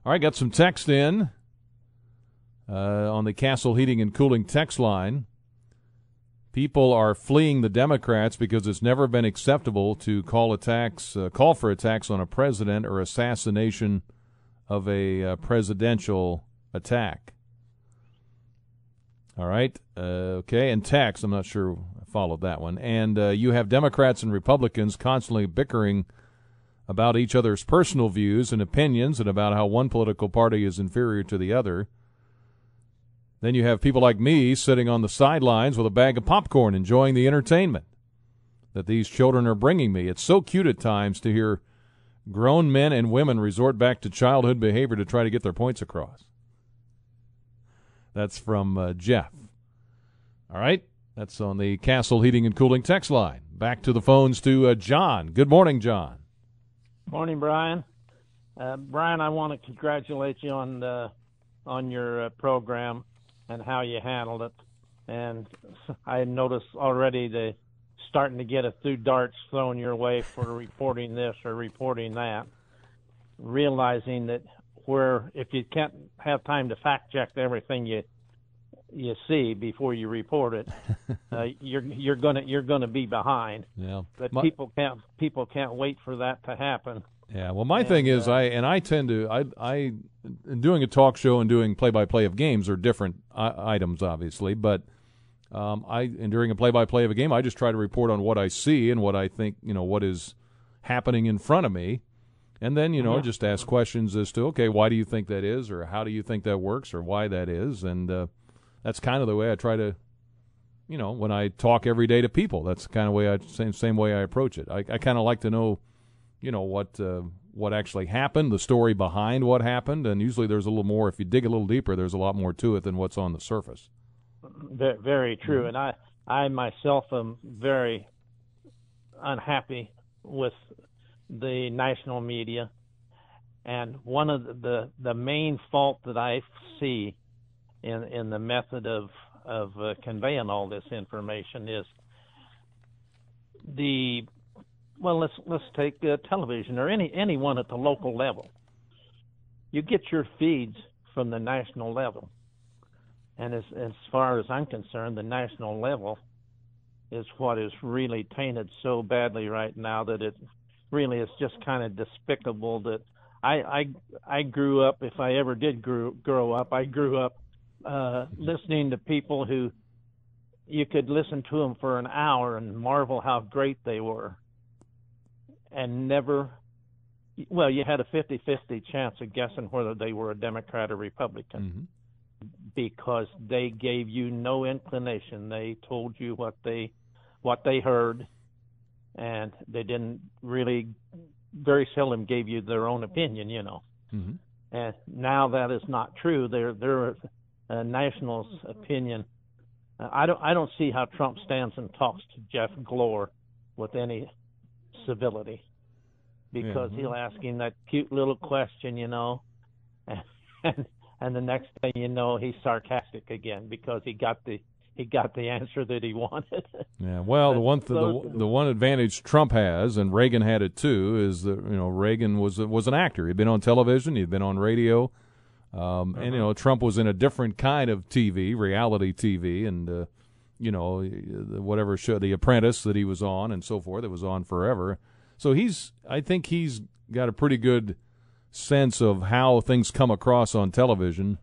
All right, got some text in uh, on the Castle Heating and Cooling text line. People are fleeing the Democrats because it's never been acceptable to call attacks, uh, call for attacks on a president or assassination of a uh, presidential attack. All right. Uh, okay. And tax, I'm not sure I followed that one. And uh, you have Democrats and Republicans constantly bickering about each other's personal views and opinions and about how one political party is inferior to the other. Then you have people like me sitting on the sidelines with a bag of popcorn enjoying the entertainment that these children are bringing me. It's so cute at times to hear grown men and women resort back to childhood behavior to try to get their points across. That's from uh, Jeff. All right. That's on the Castle Heating and Cooling text line. Back to the phones to uh, John. Good morning, John. Morning, Brian. Uh, Brian, I want to congratulate you on on your uh, program and how you handled it. And I noticed already the starting to get a few darts thrown your way for reporting this or reporting that. Realizing that where if you can't have time to fact check everything you you see before you report it, uh, you're you're gonna you're gonna be behind. Yeah, but my, people can't people can't wait for that to happen. Yeah, well, my and, thing is, uh, I and I tend to I I doing a talk show and doing play by play of games are different uh, items, obviously, but. Um, I and during a play-by-play of a game, I just try to report on what I see and what I think, you know, what is happening in front of me, and then you know Yeah. just ask questions as to okay, why do you think that is, or how do you think that works, or why that is, and uh, that's kind of the way I try to, you know, when I talk every day to people. That's the kind of way I same same way I approach it. I, I kind of like to know, you know, what uh, what actually happened, the story behind what happened, and usually there's a little more. If you dig a little deeper, there's a lot more to it than what's on the surface. Very true, and I I myself am very unhappy with the national media, and one of the the, the main fault that I see in in the method of of uh, conveying all this information is the well let's let's take uh, television or any anyone at the local level. You get your feeds from the national level. And as as far as I'm concerned, the national level is what is really tainted so badly right now that it really is just kind of despicable that I I I grew up if I ever did grow grow up I grew up uh listening to people who you could listen to them for an hour and marvel how great they were and never well you had a 50-50 chance of guessing whether they were a democrat or republican Mm-hmm. because they gave you no inclination. They told you what they what they heard, and they didn't really very seldom gave you their own opinion. You know, Mm-hmm. and now that is not true. Their their uh, nationals' opinion. Uh, I don't I don't see how Trump stands and talks to Jeff Glor with any civility because Yeah. he'll ask him that cute little question, you know, and and the next thing you know he's sarcastic again because he got the he got the answer that he wanted. Yeah, well, the one th- those- the, the one advantage Trump has, and Reagan had it too, is that you know Reagan was was an actor. He'd been on television, he'd been on radio, um, and you know Trump was in a different kind of TV, reality TV, and uh, you know whatever show, The Apprentice that he was on, and so forth. It was on forever. So he's, I think he's got a pretty good sense of how things come across on television,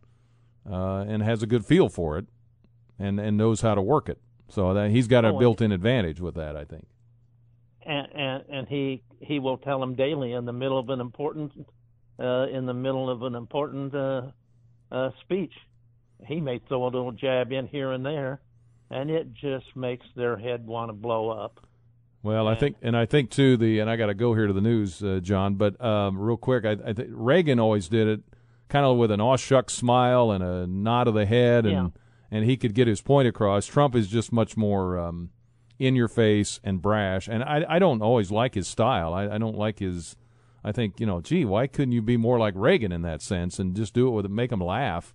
uh, and has a good feel for it, and and knows how to work it. So that he's got a Oh, built-in advantage with that, I think. and and and he he will tell him daily in the middle of an important uh in the middle of an important uh uh, speech. He may throw a little jab in here and there, and it just makes their head want to blow up. Well, I think, and I think too the, and I got to go here to the news, uh, John. But um, real quick, I, I think Reagan always did it, kind of with an aw shuck smile and a nod of the head, and Yeah. and he could get his point across. Trump is just much more um, in your face and brash, and I I don't always like his style. I, I don't like his. I think you know, gee, why couldn't you be more like Reagan in that sense and just do it with make him laugh?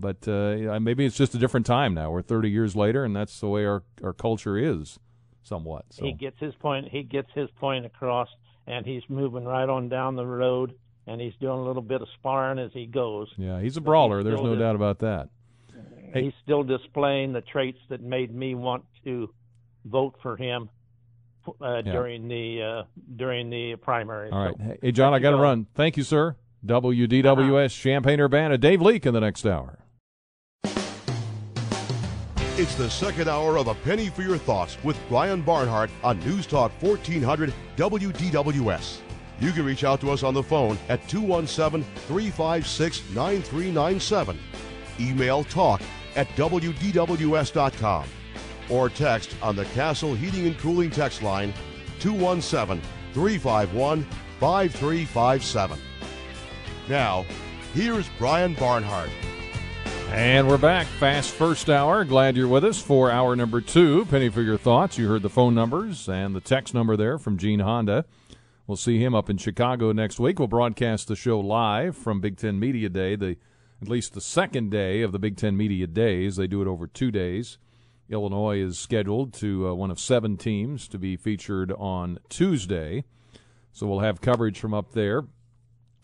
But uh, maybe it's just a different time now. We're 30 years later, and that's the way our our culture is, somewhat. So. He gets his point. He gets his point across, and he's moving right on down the road, and he's doing a little bit of sparring as he goes. Yeah, he's a brawler. There's no doubt about that. Hey. He's still displaying the traits that made me want to vote for him uh, Yeah. during the uh, during the primary. All right. So, Hey, John, I got to go. run. Thank you, sir. WDWS Champaign Urbana. Dave Leake in the next hour. It's the second hour of A Penny for Your Thoughts with Brian Barnhart on News Talk 1400 WDWS. You can reach out to us on the phone at 217 356 9397. Email talk at WDWS.com or text on the Castle Heating and Cooling text line 217 351 5357. Now, here's Brian Barnhart. And we're back. Fast first hour. Glad you're with us for hour number two. Penny for your thoughts. You heard the phone numbers and the text number there from Gene Honda. We'll see him up in Chicago next week. We'll broadcast the show live from Big Ten Media Day, the at least the second day of the Big Ten Media Days. They do it over two days. Illinois is scheduled to uh, one of seven teams to be featured on Tuesday. So we'll have coverage from up there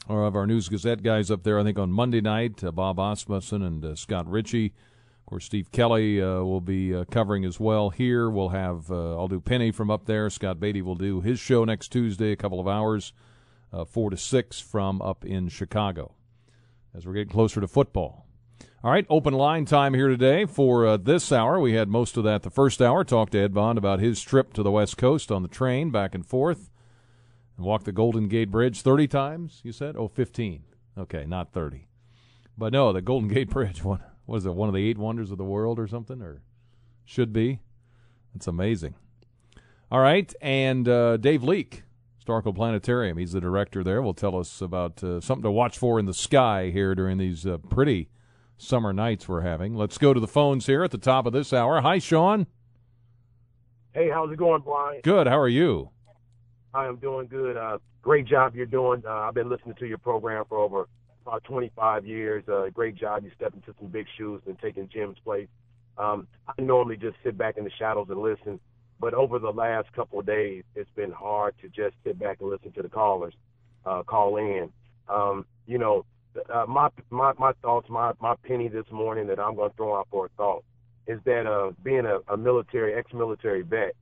or of our News Gazette guys up there, I think on Monday night, uh, Bob Asmussen and uh, Scott Richey. Of course, Steve Kelly uh, will be uh, covering as well here. We'll have, uh, I'll do Penny from up there. Scott Beatty will do his show next Tuesday, a couple of hours, uh, 4 to 6 from up in Chicago as we're getting closer to football. All right, open line time here today for this hour. We had most of that the first hour. Talked to Ed Bond about his trip to the West Coast on the train back and forth and walked the Golden Gate Bridge 30 times, you said? Oh, 15. Okay, not 30. But no, the Golden Gate Bridge, one, was it one of the eight wonders of the world or something? Or should be? It's amazing. All right, and uh, Dave Leake, Staerkel Planetarium, he's the director there, will tell us about uh, something to watch for in the sky here during these uh, pretty summer nights we're having. Let's go to the phones here at the top of this hour. Hi, Sean. Hey, how's it going, Brian? Good. How are you? I am doing good. Uh, great job you're doing. Uh, I've been listening to your program for over about 25 years. Uh, great job. You stepped into some big shoes and taking Jim's place. Um, I normally just sit back in the shadows and listen, but over the last couple of days, it's been hard to just sit back and listen to the callers uh, call in. Um, you know, uh, my my my thoughts, my my penny this morning that I'm going to throw out for a thought is that uh, being a, a military, ex-military vet,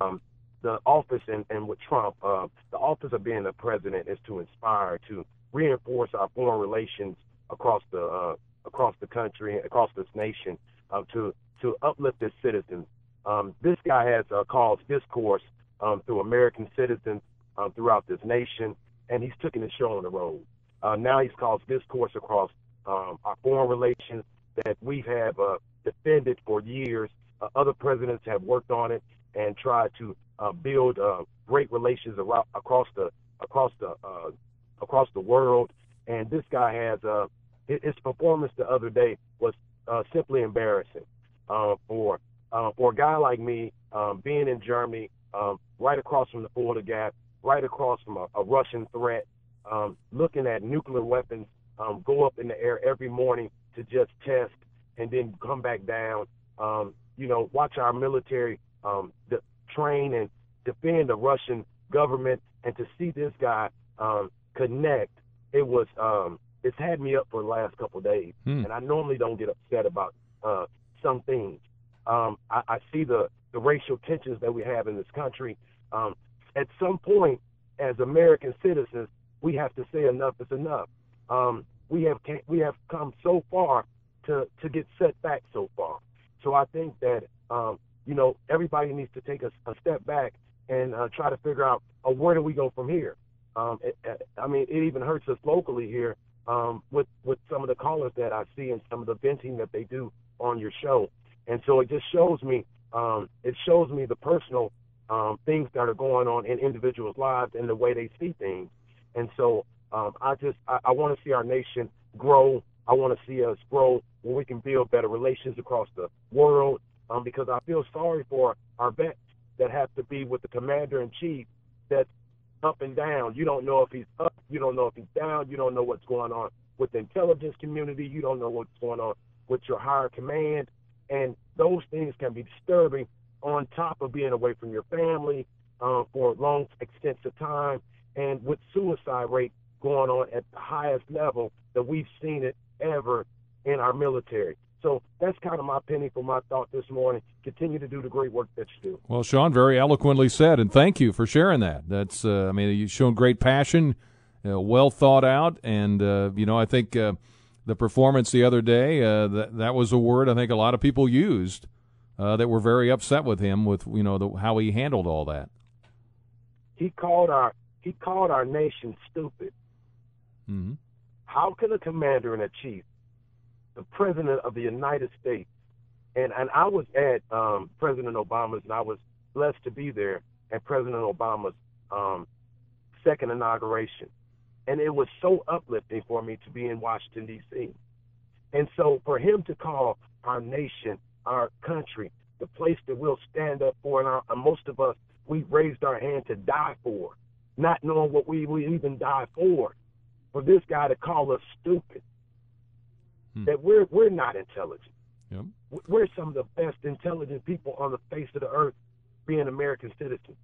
um, the office and, and with Trump, uh, the office of being the president is to inspire, to reinforce our foreign relations across the uh, across the country, across this nation, uh, to to uplift its citizens. Um, this guy has uh, caused discourse um, through American citizens um, throughout this nation, and he's taking the show on the road. Uh, now he's caused discourse across um, our foreign relations that we have defended for years. Other presidents have worked on it and tried to uh, build uh, great relations around, across the across the uh, across the world. And this guy has uh, his performance the other day was uh, simply embarrassing uh, for uh, for a guy like me um, being in Germany, um, right across from the Fulda Gap, right across from a, a Russian threat, um, looking at nuclear weapons um, go up in the air every morning to just test and then come back down. Um, you know, watch our military um, de- train and defend the Russian government, and to see this guy um, connect, it was um, it's had me up for the last couple of days. Hmm. And I normally don't get upset about uh, some things. Um, I, I see the the racial tensions that we have in this country. Um, at some point, as American citizens, we have to say enough is enough. Um, we have we have come so far to to get set back so far. So I think that um, you know everybody needs to take a, a step back and uh, try to figure out uh, where do we go from here. Um, it, I mean, it even hurts us locally here um, with with some of the callers that I see and some of the venting that they do on your show. And so it just shows me um, it shows me the personal um, things that are going on in individuals' lives and the way they see things. And so um, I just I, I want to see our nation grow. I want to see us grow where we can build better relations across the world. Um, because I feel sorry for our vets that have to be with the commander in chief that's up and down. You don't know if he's up, you don't know if he's down, you don't know what's going on with the intelligence community, you don't know what's going on with your higher command. And those things can be disturbing on top of being away from your family uh, for long extents of time and with suicide rate going on at the highest level that we've seen it ever in our military. So that's kind of my penny for my thought this morning. Continue to do the great work that you do. Well, Sean, very eloquently said, and thank you for sharing that. That's, uh, I mean, you've shown great passion, uh, well thought out, and uh, you know, I think uh, the performance the other day uh, that that was a word I think a lot of people used uh, that were very upset with him with you know the, how he handled all that. He called our he called our nation stupid. Mm-hmm. How can a commander and a chief the president of the United States. And and I was at um, President Obama's, and I was blessed to be there at President Obama's um, second inauguration. And it was so uplifting for me to be in Washington, D.C. And so for him to call our nation, our country, the place that we'll stand up for, and, our, and most of us, we raised our hand to die for, not knowing what we would even die for. For this guy to call us stupid, Hmm. that we're we're not intelligent. Yep. We're some of the best intelligent people on the face of the earth, being American citizens.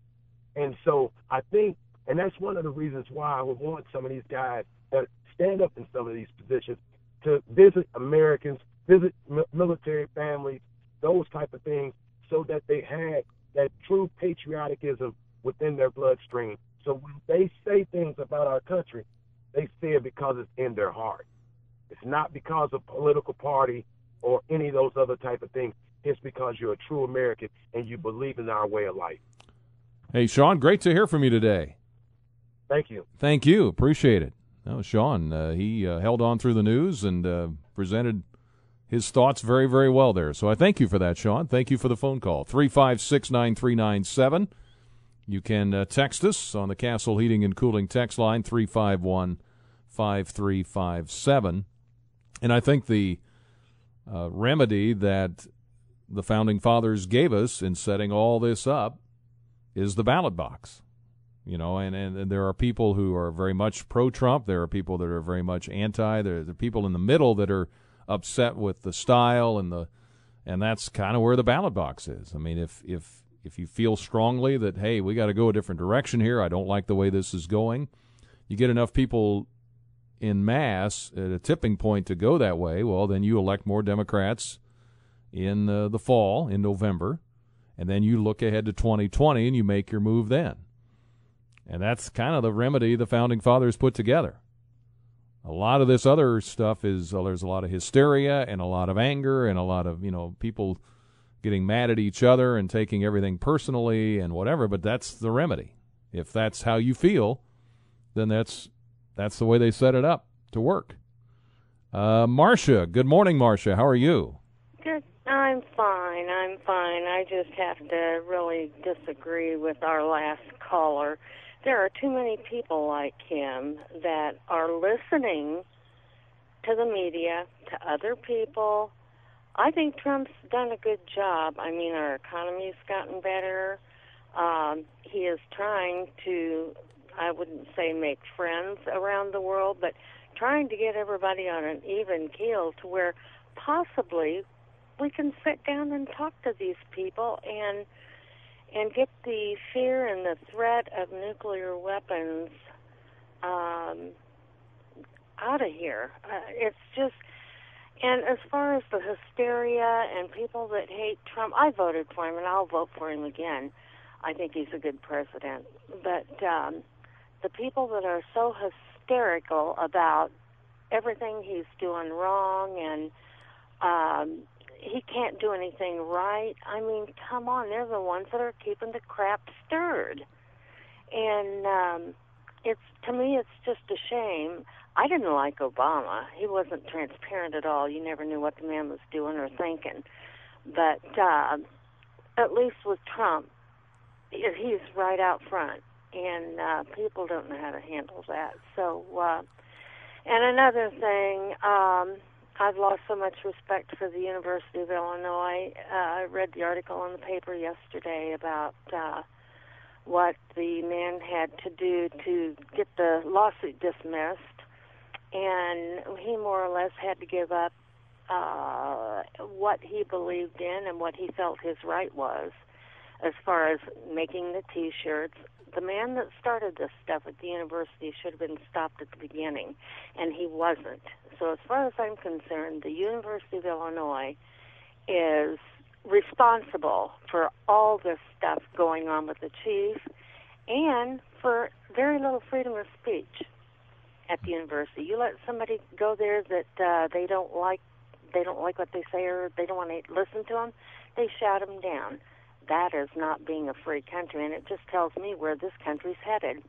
And so I think, and that's one of the reasons why I would want some of these guys that stand up in some of these positions to visit Americans, visit military families, those type of things, so that they have that true patrioticism within their bloodstream. So when they say things about our country, they say it because it's in their heart. It's not because of political party or any of those other type of things. It's because you're a true American and you believe in our way of life. Hey, Sean, great to hear from you today. Thank you. Thank you. Appreciate it. That was Sean. Uh, he uh, held on through the news and uh, presented his thoughts very, very well there. So I thank you for that, Sean. Thank you for the phone call. 356 9397. You can uh, text us on the Castle Heating and Cooling text line 351 5357. And I think the uh, remedy that the founding fathers gave us in setting all this up is the ballot box. You know, and, and, and there are people who are very much pro Trump. There are people that are very much anti. There, there are people in the middle that are upset with the style and the and that's kind of where the ballot box is. I mean, if if if you feel strongly that hey, we got to go a different direction here. I don't like the way this is going. You get enough people in mass at a tipping point to go that way, well, then you elect more Democrats in uh, the fall, in November, and then you look ahead to 2020 and you make your move then. And that's kind of the remedy the founding fathers put together. A lot of this other stuff is uh, there's a lot of hysteria and a lot of anger and a lot of, you know, people getting mad at each other and taking everything personally and whatever, but that's the remedy. If that's how you feel, then that's that's the way they set it up to work. Uh, Marcia, good morning, Marcia. How are you? Good. I'm fine. I'm fine. I just have to really disagree with our last caller. There are too many people like him that are listening to the media, to other people. I think Trump's done a good job. I mean, our economy's gotten better. Um, he is trying to I wouldn't say make friends around the world, but trying to get everybody on an even keel to where possibly we can sit down and talk to these people and and get the fear and the threat of nuclear weapons um, out of here. Uh, it's just, and as far as the hysteria and people that hate Trump, I voted for him and I'll vote for him again. I think he's a good president, but um, the people that are so hysterical about everything he's doing wrong and um he can't do anything right. I mean, come on, they're the ones that are keeping the crap stirred. And um it's to me it's just a shame. I didn't like Obama. He wasn't transparent at all. You never knew what the man was doing or thinking. But uh, at least with Trump, he's right out front, and uh, people don't know how to handle that. So, uh, and another thing, um, I've lost so much respect for the University of Illinois. Uh, I read the article in the paper yesterday about uh, what the man had to do to get the lawsuit dismissed, and he more or less had to give up uh, what he believed in and what he felt his right was as far as making the T-shirts. The man that started this stuff at the university should have been stopped at the beginning, and he wasn't. So, as far as I'm concerned, the University of Illinois is responsible for all this stuff going on with the chief and for very little freedom of speech at the university. You let somebody go there that uh, they don't like, they don't like what they say, or they don't want to listen to them, they shout them down that is not being a free country, and it just tells me where this country's headed.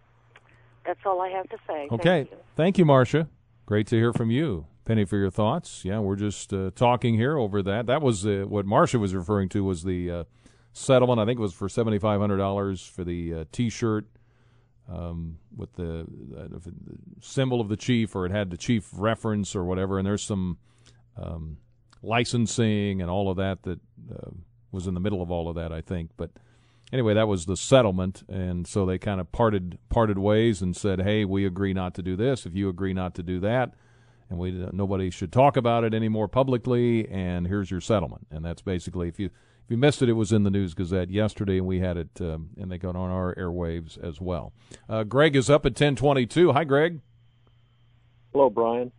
That's all I have to say. Okay. Thank you, Thank you Marcia. Great to hear from you. Penny for your thoughts. Yeah, we're just uh, talking here over that. That was uh, what Marcia was referring to was the uh, settlement. I think it was for seventy five hundred dollars for the uh, T-shirt um, with the, the, symbol of the chief, or it had the chief reference or whatever. And there's some um, licensing and all of that that uh, was in the middle of all of that, I think. But anyway, that was the settlement, and so they kind of parted parted ways and said, "Hey, we agree not to do this. If you agree not to do that, and we nobody should talk about it anymore publicly, and here's your settlement." And that's basically if you if you missed it, it was in the News Gazette yesterday, and we had it, um, and they got on our airwaves as well. Uh, Greg is up at ten twenty two. Hi, Greg. Hello, Brian.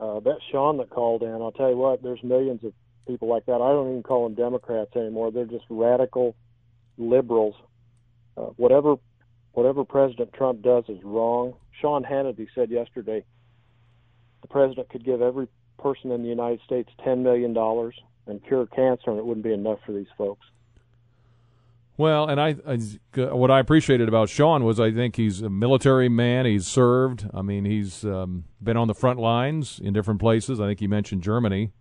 Uh, that Sean that called in, I'll tell you what, there's millions of people like that. I don't even call them Democrats anymore. They're just radical liberals. Uh, whatever whatever President Trump does is wrong. Sean Hannity said yesterday the president could give every person in the United States ten million dollars and cure cancer, and it wouldn't be enough for these folks. Well, and I, I, what I appreciated about Sean was I think he's a military man. He's served. I mean, he's um, been on the front lines in different places. I think he mentioned Germany.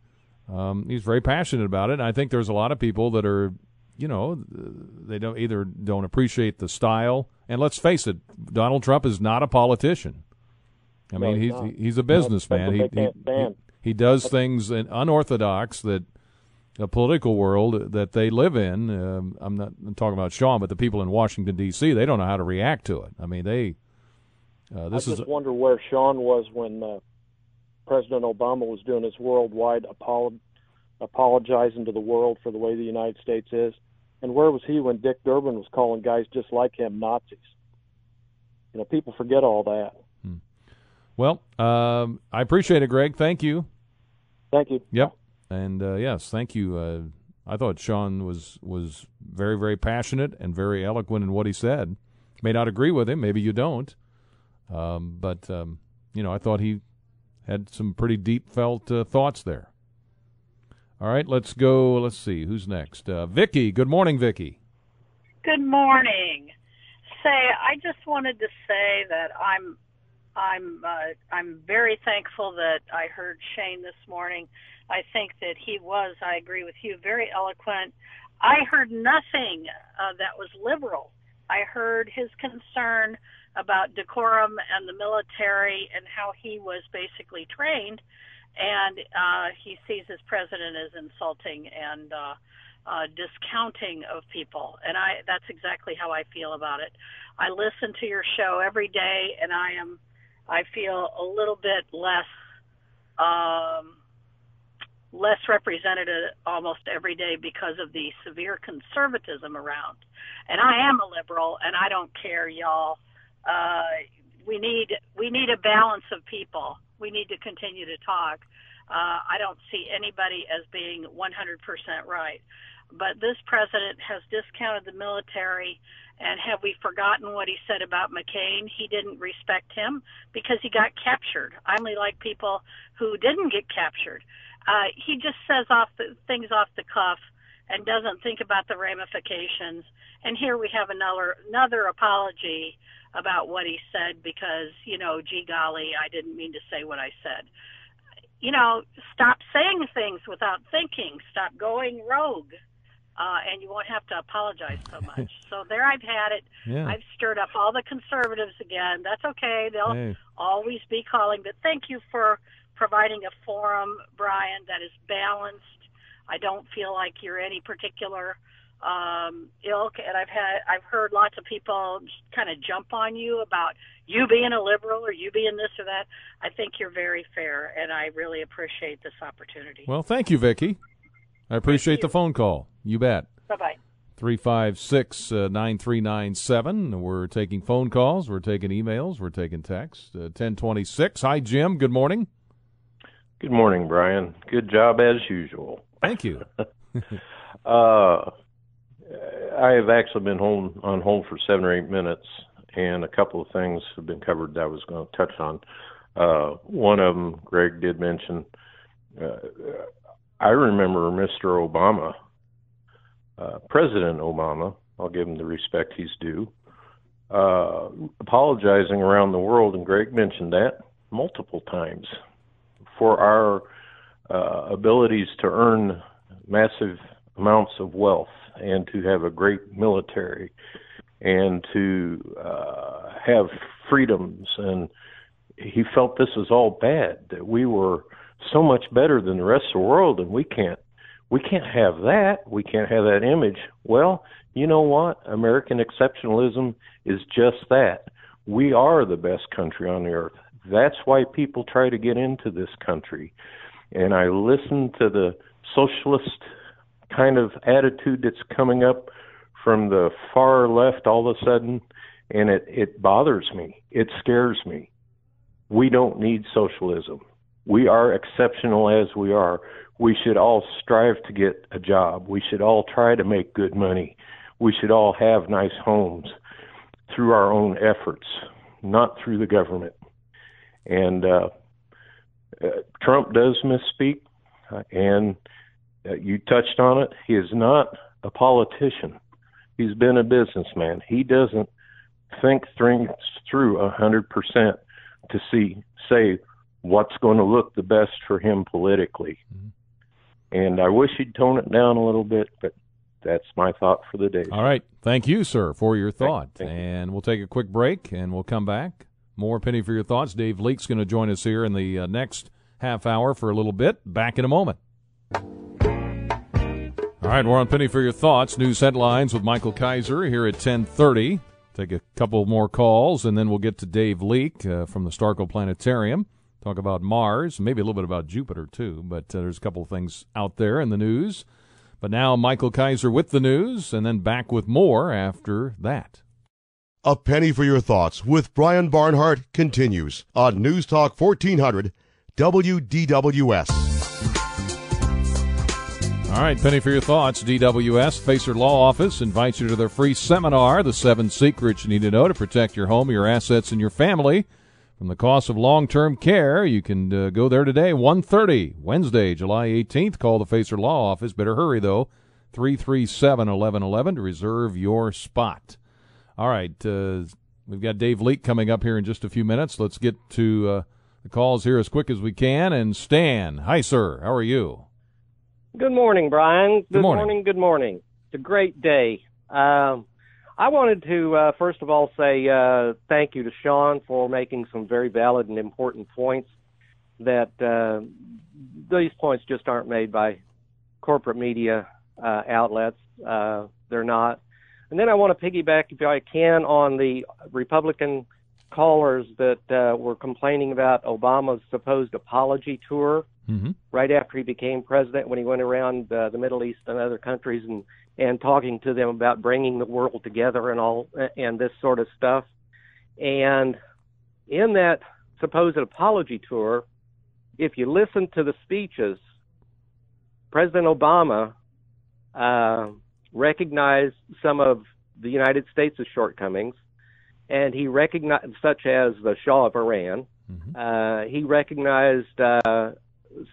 Um, he's very passionate about it. I think there's a lot of people that are, you know, they don't either don't appreciate the style. And let's face it, Donald Trump is not a politician. I mean, no, he's he's a businessman. he, he, he, he does things in unorthodox that the political world that they live in. Um, I'm not I'm talking about Sean, but the people in Washington D.C. They don't know how to react to it. I mean, they. Uh, this is I just is wonder where Sean was when uh, President Obama was doing his worldwide apolo- apologizing to the world for the way the United States is. And where was he when Dick Durbin was calling guys just like him Nazis? You know, people forget all that. Hmm. Well, um, I appreciate it, Greg. Thank you. Thank you. Yep. And uh, yes, thank you. Uh, I thought Sean was was very very passionate and very eloquent in what he said. May not agree with him, maybe you don't, um, but um, you know I thought he had some pretty deep felt uh, thoughts there. All right, let's go. Let's see who's next. Uh, Vicky. Good morning, Vicky. Good morning. Say, I just wanted to say that I'm I'm uh, I'm very thankful that I heard Shane this morning. I think that he was, I agree with you, very eloquent. I heard nothing uh, that was liberal. I heard his concern about decorum and the military and how he was basically trained, and uh, he sees his president as insulting and uh, uh, discounting of people, and I that's exactly how I feel about it. I listen to your show every day, and I am I feel a little bit less. Um, less represented almost every day because of the severe conservatism around. And I am a liberal, and I don't care, y'all uh, we need we need a balance of people. We need to continue to talk. Uh, I don't see anybody as being 100% right. But this president has discounted the military. And have we forgotten what he said about McCain? He didn't respect him because he got captured. I only like people who didn't get captured. Uh, he just says off the, things off the cuff and doesn't think about the ramifications. And here we have another another apology about what he said because you know, gee golly, I didn't mean to say what I said. You know, stop saying things without thinking. Stop going rogue. Uh, and you won't have to apologize so much. so there, I've had it. Yeah. I've stirred up all the conservatives again. That's okay. They'll Hey. always be calling. But thank you for providing a forum, Brian, that is balanced. I don't feel like you're any particular um, ilk, and I've had I've heard lots of people kind of jump on you about you being a liberal or you being this or that. I think you're very fair, and I really appreciate this opportunity. Well, thank you, Vicki. I appreciate the phone call. You bet. Bye bye. 356 uh, 9397. We're taking phone calls. We're taking emails. We're taking texts. Uh, 1026. Hi, Jim. Good morning. Good morning, Brian. Good job as usual. Thank you. uh, I have actually been home on hold for seven or eight minutes, and a couple of things have been covered that I was going to touch on. Uh, one of them, Greg did mention. Uh, I remember Mr. Obama, uh, President Obama. I'll give him the respect he's due. Uh, apologizing around the world, and Greg mentioned that multiple times for our uh, abilities to earn massive amounts of wealth and to have a great military and to uh, have freedoms. And he felt this was all bad, that we were so much better than the rest of the world, and we can't. We can't have that. We can't have that image. Well, you know what? American exceptionalism is just that. We are the best country on the earth. That's why people try to get into this country. And I listen to the socialist kind of attitude that's coming up from the far left all of a sudden, and it, it bothers me. It scares me. We don't need socialism. We are exceptional as we are. We should all strive to get a job. We should all try to make good money. We should all have nice homes through our own efforts, not through the government. And uh, uh, Trump does misspeak, uh, and uh, you touched on it. He is not a politician. He's been a businessman. He doesn't think things through a hundred percent to see say what's going to look the best for him politically. And I wish he'd tone it down a little bit, but that's my thought for the day. All right. Thank you, sir, for your thought. and we'll take a quick break and we'll come back. More Penny for your thoughts. Dave Leake's going to join us here in the uh, next half hour for a little bit. Back in a moment. All right, we're on Penny for your thoughts. News headlines with Michael Kaiser here at 1030. Take a couple more calls, and then we'll get to Dave Leake uh, from the Staerkel Planetarium. Talk about Mars, maybe a little bit about Jupiter, too. But uh, there's a couple things out there in the news. But now Michael Kaiser with the news, and then back with more after that. A penny for your thoughts with Brian Barnhart continues on News Talk 1400 WDWS. All right, Penny for your thoughts. DWS Facer Law Office invites you to their free seminar, The Seven Secrets You Need to Know to Protect Your Home, Your Assets, and Your Family. From the cost of long-term care, you can uh, go there today, 1.30, Wednesday, July 18th. Call the Facer Law Office. Better hurry, though, 337-1111 to reserve your spot. All right, uh, we've got Dave Leake coming up here in just a few minutes. Let's get to uh, the calls here as quick as we can. And Stan, hi, sir. How are you? Good morning, Brian. Good, morning. Good morning. It's a great day. Um, I wanted to uh, first of all say uh, thank you to Sean for making some very valid and important points. That uh, these points just aren't made by corporate media uh, outlets. Uh, they're not. And then I want to piggyback, if I can, on the Republican callers that uh, were complaining about Obama's supposed apology tour Mm-hmm. right after he became president when he went around uh, the Middle East and other countries and and talking to them about bringing the world together and all and this sort of stuff. And in that supposed apology tour, if you listen to the speeches, President Obama uh, recognized some of the United States' shortcomings, and he recognized, such as the Shah of Iran. Uh, he recognized uh,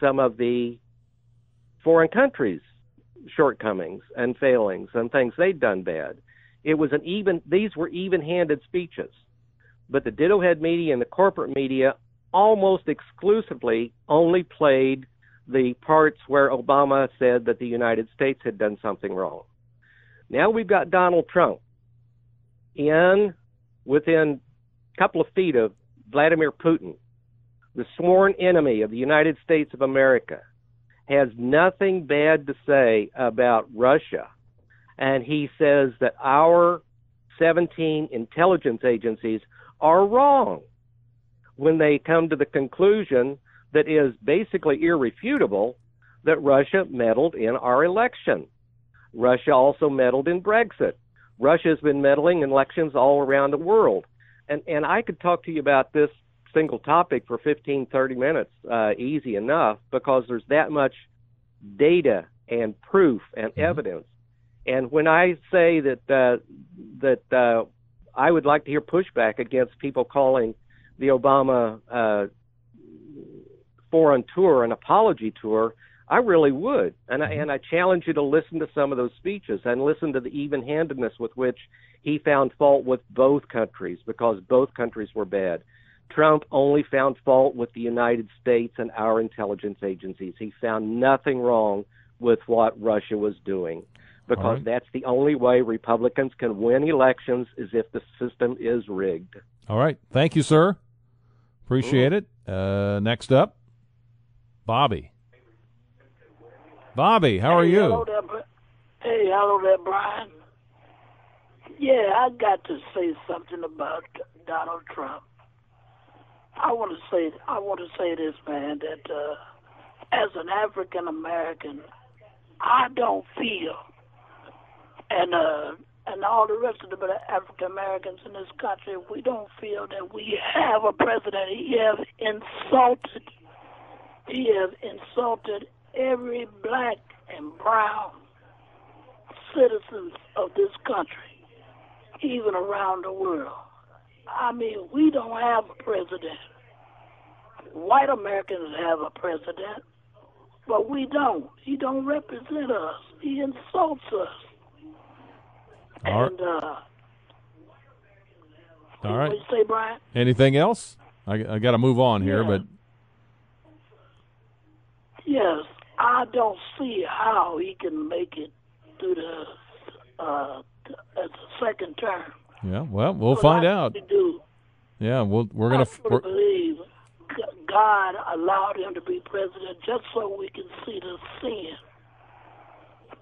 some of the foreign countries shortcomings and failings and things they'd done bad. It was an even; these were even-handed speeches. But the diddlehead media and the corporate media almost exclusively only played the parts where Obama said that the United States had done something wrong. Now we've got Donald Trump in within a couple of feet of Vladimir Putin, the sworn enemy of the United States of America, has nothing bad to say about Russia. And he says that our 17 intelligence agencies are wrong when they come to the conclusion that is basically irrefutable that Russia meddled in our election. Russia also meddled in Brexit. Russia has been meddling in elections all around the world. And and I could talk to you about this single topic for 15 30 minutes uh, easy enough because there's that much data and proof and mm-hmm. evidence. And when I say that uh, that uh, I would like to hear pushback against people calling the Obama uh, foreign tour an apology tour, I really would. And I, and I challenge you to listen to some of those speeches and listen to the even-handedness with which he found fault with both countries because both countries were bad. Trump only found fault with the United States and our intelligence agencies. He found nothing wrong with what Russia was doing because right. that's the only way Republicans can win elections is if the system is rigged. All right. Thank you, sir. Appreciate it. Uh, next up, Bobby. Bobby, how are hey, you? Hello there, hey, hello there, Brian. Yeah, I got to say something about Donald Trump. I want to say I want to say this, man. That uh, as an African American, I don't feel, and uh, and all the rest of the African Americans in this country, we don't feel that we have a president. He has insulted, he has insulted every black and brown citizens of this country, even around the world. I mean, we don't have a president. White Americans have a president, but we don't. He don't represent us. He insults us. All and uh, all right. What you say, Brian? Anything else? I, I got to move on here, yeah. but yes, I don't see how he can make it through the uh, as a second term. Yeah, well, we'll find out. Do. Yeah, we'll, we're gonna. I really believe God allowed him to be president just so we can see the sin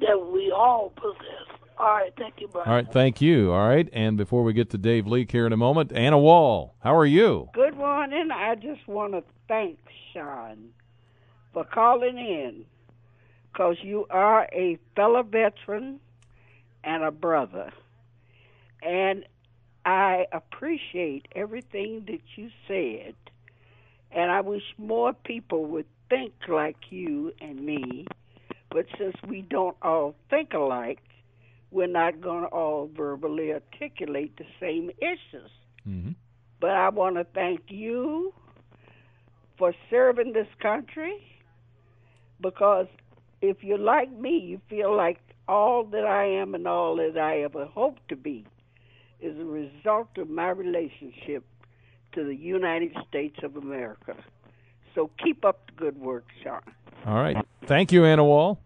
that we all possess. All right, thank you, Brian. All right, thank you. All right, and before we get to Dave Leake here in a moment, Anna Wall, how are you? Good morning. I just want to thank Sean for calling in because you are a fellow veteran and a brother. And I appreciate everything that you said. And I wish more people would think like you and me. But since we don't all think alike, we're not going to all verbally articulate the same issues. Mm-hmm. But I want to thank you for serving this country because if you're like me, you feel like all that I am and all that I ever hope to be is a result of my relationship to the United States of America. So keep up the good work, Sean. All right. Thank you, Anna Wall.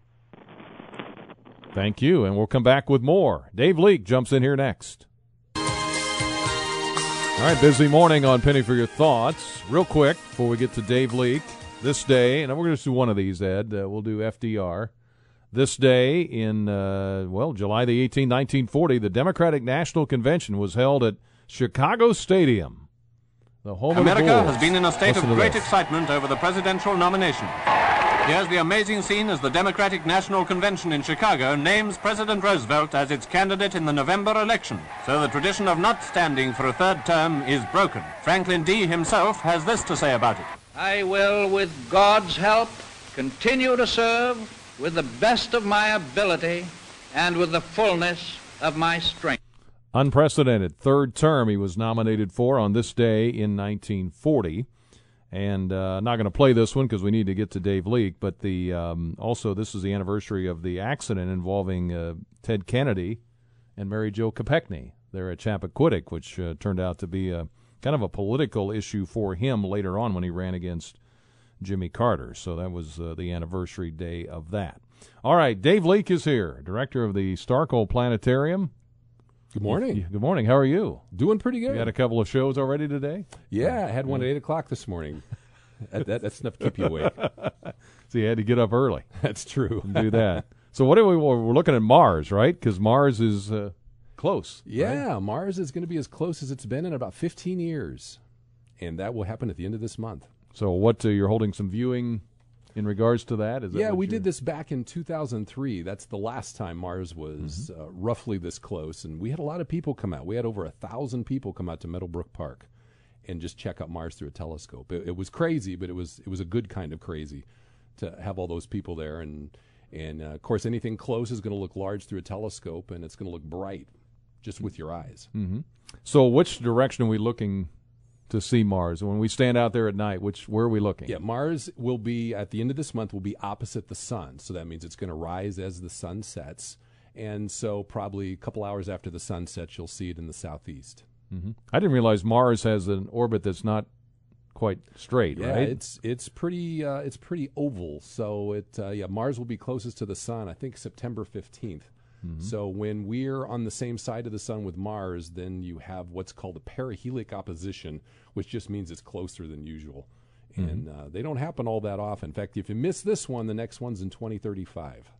Thank you, and we'll come back with more. Dave Leake jumps in here next. All right, busy morning on Penny for Your Thoughts. Real quick before we get to Dave Leake, this day, and we're going to do one of these, Ed. Uh, we'll do FDR. This day in, uh, well, July the 18th, 1940, the Democratic National Convention was held at Chicago Stadium. The home America of the has been in a state Listen of great this. excitement over the presidential nomination. Here's the amazing scene as the Democratic National Convention in Chicago names President Roosevelt as its candidate in the November election. So the tradition of not standing for a third term is broken. Franklin D. himself has this to say about it. I will, with God's help, continue to serve with the best of my ability and with the fullness of my strength. Unprecedented third term he was nominated for on this day in 1940. And uh, not going to play this one because we need to get to Dave Leake. But the um, also this is the anniversary of the accident involving uh, Ted Kennedy and Mary Jo Kopechne there at Chappaquiddick, which uh, turned out to be a kind of a political issue for him later on when he ran against Jimmy Carter. So that was uh, the anniversary day of that. All right, Dave Leake is here, director of the Staerkel Planetarium. Good morning. Good morning. How are you? Doing pretty good. You had a couple of shows already today? Yeah, I had one at 8 o'clock this morning. that, that, that's enough to keep you awake. so you had to get up early. That's true. and do that. So what are we? We're looking at Mars, right? Because Mars is uh, close. Yeah, right? Mars is going to be as close as it's been in about 15 years, and that will happen at the end of this month. So what? Uh, you're holding some viewing in regards to that? Is that yeah, we you're... did this back in 2003. That's the last time Mars was Mm-hmm. uh, roughly this close, and we had a lot of people come out. We had over a thousand people come out to Meadowbrook Park and just check out Mars through a telescope. It, it was crazy, but it was it was a good kind of crazy to have all those people there, and and uh, of course anything close is going to look large through a telescope, and it's going to look bright just with your eyes. Mm-hmm. So which direction are we looking? to see Mars. When we stand out there at night, which where are we looking? Yeah, Mars will be at the end of this month will be opposite the sun. So that means it's going to rise as the sun sets. And so probably a couple hours after the sun sets, you'll see it in the southeast. Mm-hmm. I didn't realize Mars has an orbit that's not quite straight, yeah, right? it's it's pretty uh, it's pretty oval. So it uh, yeah, Mars will be closest to the sun. I think September 15th. Mm-hmm. So when we're on the same side of the sun with Mars, then you have what's called a perihelic opposition, which just means it's closer than usual. Mm-hmm. And uh, they don't happen all that often. In fact, if you miss this one, the next one's in 2035.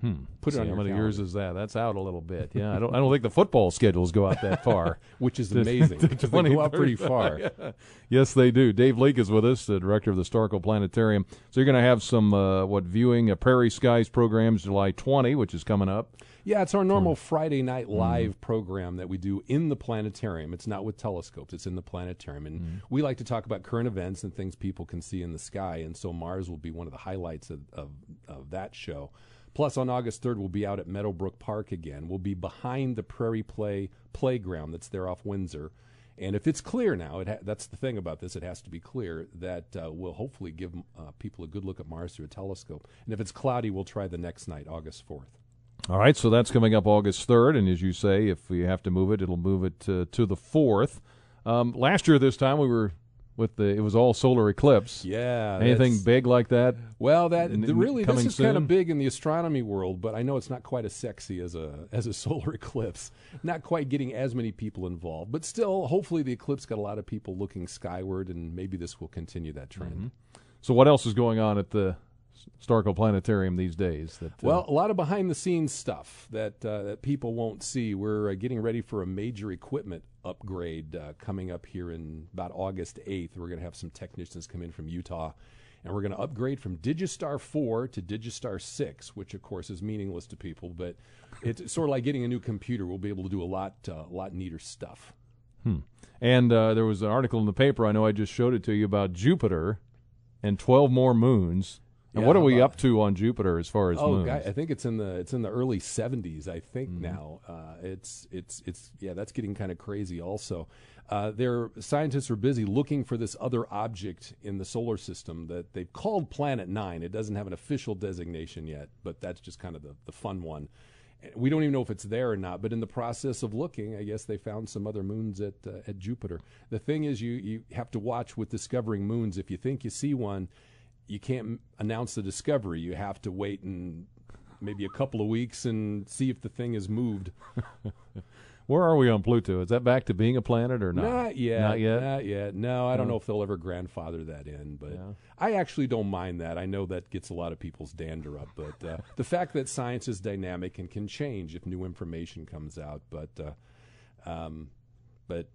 Hmm. Put it on how many calendar. years is that? That's out a little bit. Yeah, I don't. I don't think the football schedules go out that far, Which is amazing, they go out pretty far. Yeah. Yes, they do. Dave Leake is with us, the director of the Staerkel Planetarium. So you're going to have some uh, what viewing uh, Prairie Skies programs July 20, which is coming up. Yeah, it's our normal Friday Mm-hmm. night live program that we do in the planetarium. It's not with telescopes, it's in the planetarium. And Mm-hmm. we like to talk about current events and things people can see in the sky. And so Mars will be one of the highlights of, of, of that show. Plus, on August 3rd, we'll be out at Meadowbrook Park again. We'll be behind the Prairie Play playground that's there off Windsor. And if it's clear now, it ha- that's the thing about this, it has to be clear that uh, we'll hopefully give uh, people a good look at Mars through a telescope. And if it's cloudy, we'll try the next night, August 4th. All right, so that's coming up August 3rd, and as you say, if we have to move it, it'll move it to the 4th. Um, last year, this time, we were with the it was all solar eclipse. Yeah, anything big like that? Well, that N- really this is kind of big in the astronomy world, but I know it's not quite as sexy as a as a solar eclipse. Not quite getting as many people involved, but still, hopefully, the eclipse got a lot of people looking skyward, and maybe this will continue that trend. Mm-hmm. So, what else is going on at the Staerkel Planetarium these days? That uh, Well, a lot of behind the scenes stuff that uh, that people won't see. We're uh, getting ready for a major equipment upgrade uh, coming up here in about August 8th. We're going to have some technicians come in from Utah and we're going to upgrade from Digistar 4 to Digistar 6, which of course is meaningless to people, but it's sort of like getting a new computer. We'll be able to do a lot uh, a lot neater stuff. Hmm. And uh, there was an article in the paper. I know I just showed it to you about Jupiter and twelve more moons. And Yeah, what are we up to on Jupiter as far as oh, moons? I think it's in the it's in the early 70s. I think Mm-hmm. now uh, it's it's it's yeah, that's getting kind of crazy. Also, uh, their scientists are busy looking for this other object in the solar system that they've called Planet Nine. It doesn't have an official designation yet, but that's just kind of the the fun one. We don't even know if it's there or not, but in the process of looking, I guess they found some other moons at uh, at Jupiter. The thing is, you you have to watch with discovering moons. If you think you see one, you can't announce the discovery. You have to wait and maybe a couple of weeks and see if the thing has moved. Where are we on Pluto? Is that back to being a planet or not? Not yet. Not yet. Not yet. No, I don't No. know if they'll ever grandfather that in, but Yeah. I actually don't mind that. I know that gets a lot of people's dander up, but uh, the fact that science is dynamic and can change if new information comes out, but uh, um, but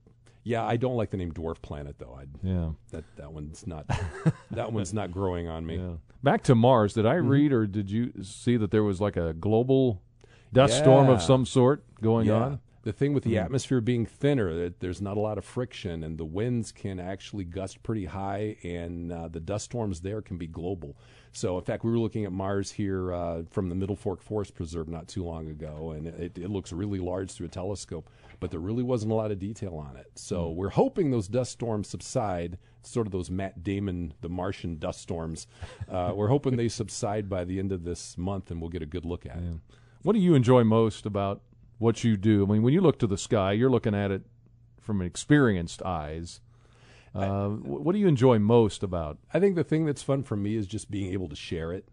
yeah, I don't like the name dwarf planet though. I Yeah. that that one's not that one's not growing on me. Yeah. Back to Mars. Did I Mhm. read or did you see that there was like a global dust storm of some sort going Yeah. on? The thing with the Mhm. atmosphere being thinner, that there's not a lot of friction, and the winds can actually gust pretty high, and uh, the dust storms there can be global. So, in fact, we were looking at Mars here uh, from the Middle Fork Forest Preserve not too long ago, and it, it looks really large through a telescope, but there really wasn't a lot of detail on it. So, Mm. we're hoping those dust storms subside, sort of those Matt Damon, the Martian dust storms. Uh, we're hoping they subside by the end of this month, and we'll get a good look at it. What do you enjoy most about what you do? I mean, when you look to the sky, you're looking at it from experienced eyes. Uh, wh- what do you enjoy most about? I think the thing that's fun for me is just being able to share it,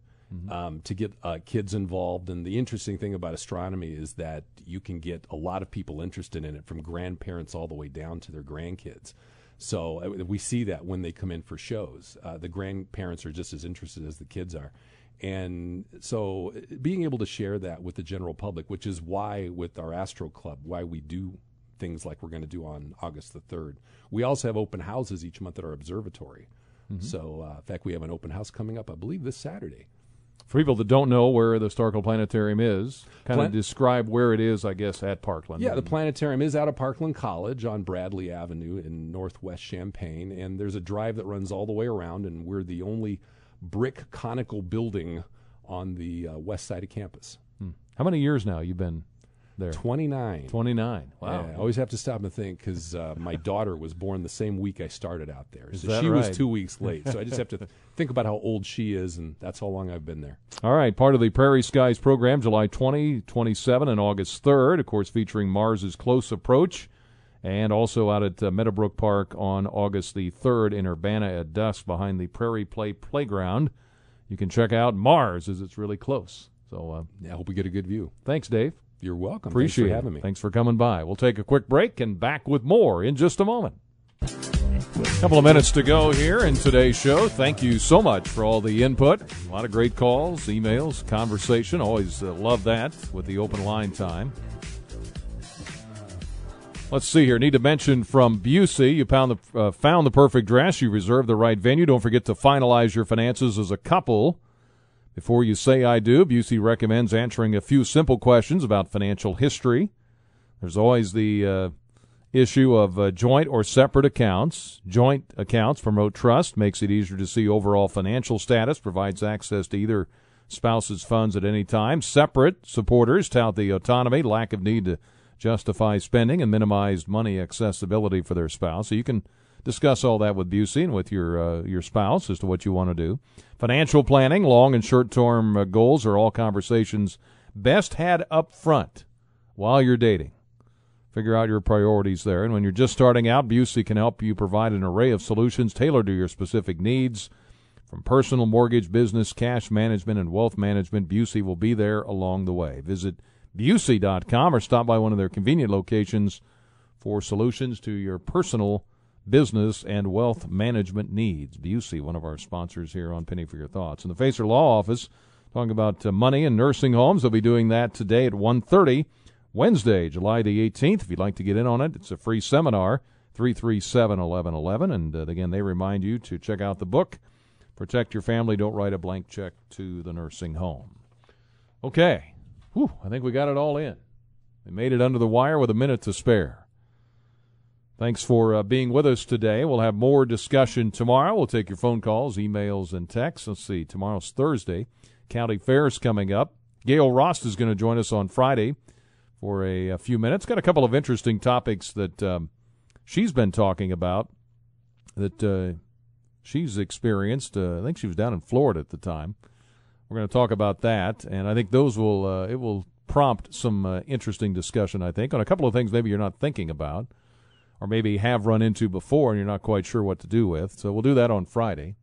um, to get uh, kids involved. And the interesting thing about astronomy is that you can get a lot of people interested in it, from grandparents all the way down to their grandkids. So uh, we see that when they come in for shows, uh, the grandparents are just as interested as the kids are. And so being able to share that with the general public, which is why with our Astro Club, why we do things like we're going to do on August the 3rd. We also have open houses each month at our observatory. Mhm. So, uh, in fact, we have an open house coming up, I believe, this Saturday. For people that don't know where the Historical Planetarium is, kind Plan- of describe where it is, I guess, at Parkland. Yeah, the planetarium is out of Parkland College on Bradley Avenue in Northwest Champaign, and there's a drive that runs all the way around, and we're the only brick conical building on the uh, west side of campus. Hmm. How many years now you've been there? 29. 29. Wow. Yeah, I always have to stop and think because uh, my daughter was born the same week I started out there. Is so she was two weeks late. So I just have to think about how old she is, and that's how long I've been there. All right, part of the Prairie Skies program, July 20, 27, and August 3rd, of course, featuring Mars's Close Approach, and also out at uh, Meadowbrook Park on August the 3rd in Urbana at dusk behind the Prairie Play Playground. You can check out Mars as it's really close. So uh, yeah, I hope we get a good view. Thanks, Dave. You're welcome. Appreciate Thanks for having me. Thanks for coming by. We'll take a quick break and back with more in just a moment. A couple of minutes to go here in today's show. Thank you so much for all the input. A lot of great calls, emails, conversation. Always uh, love that with the open line time. Let's see here. Need to mention from Busey, you found the, uh, found the perfect dress. You reserved the right venue. Don't forget to finalize your finances as a couple. Before you say I do, Busey recommends answering a few simple questions about financial history. There's always the uh, issue of uh, joint or separate accounts. Joint accounts promote trust, makes it easier to see overall financial status, provides access to either spouse's funds at any time. Separate supporters tout the autonomy, lack of need to justify spending, and minimize money accessibility for their spouse. So you can discuss all that with Busey and with your uh, your spouse as to what you want to do. Financial planning, long and short term uh, goals are all conversations best had up front while you're dating. Figure out your priorities there. And when you're just starting out, Busey can help you provide an array of solutions tailored to your specific needs. From personal mortgage, business, cash management, and wealth management, Busey will be there along the way. Visit Busey.com or stop by one of their convenient locations for solutions to your personal, business, and wealth management needs. Busey, one of our sponsors here on Penny for Your Thoughts. And the Facer Law Office, talking about uh, money and nursing homes. They'll be doing that today at 1.30, Wednesday, July the 18th. If you'd like to get in on it, it's a free seminar, 337-1111. And uh, again, they remind you to check out the book, Protect Your Family, Don't Write a Blank Check to the Nursing Home. Okay. Whew, I think we got it all in. We made it under the wire with a minute to spare. Thanks for uh, being with us today. We'll have more discussion tomorrow. We'll take your phone calls, emails, and texts. Let's see. Tomorrow's Thursday. County Fair's coming up. Gail Rost is going to join us on Friday for a, a few minutes. Got a couple of interesting topics that um, she's been talking about that uh, she's experienced. Uh, I think she was down in Florida at the time. We're going to talk about that, and I think those will uh, it will prompt some uh, interesting discussion. I think on a couple of things maybe you're not thinking about, or maybe have run into before and you're not quite sure what to do with. So we'll do that on Friday,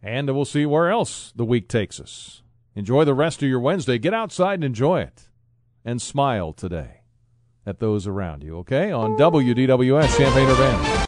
and we'll see where else the week takes us. Enjoy the rest of your Wednesday. Get outside and enjoy it, and smile today at those around you. Okay, on WDWS Champaign Urbana.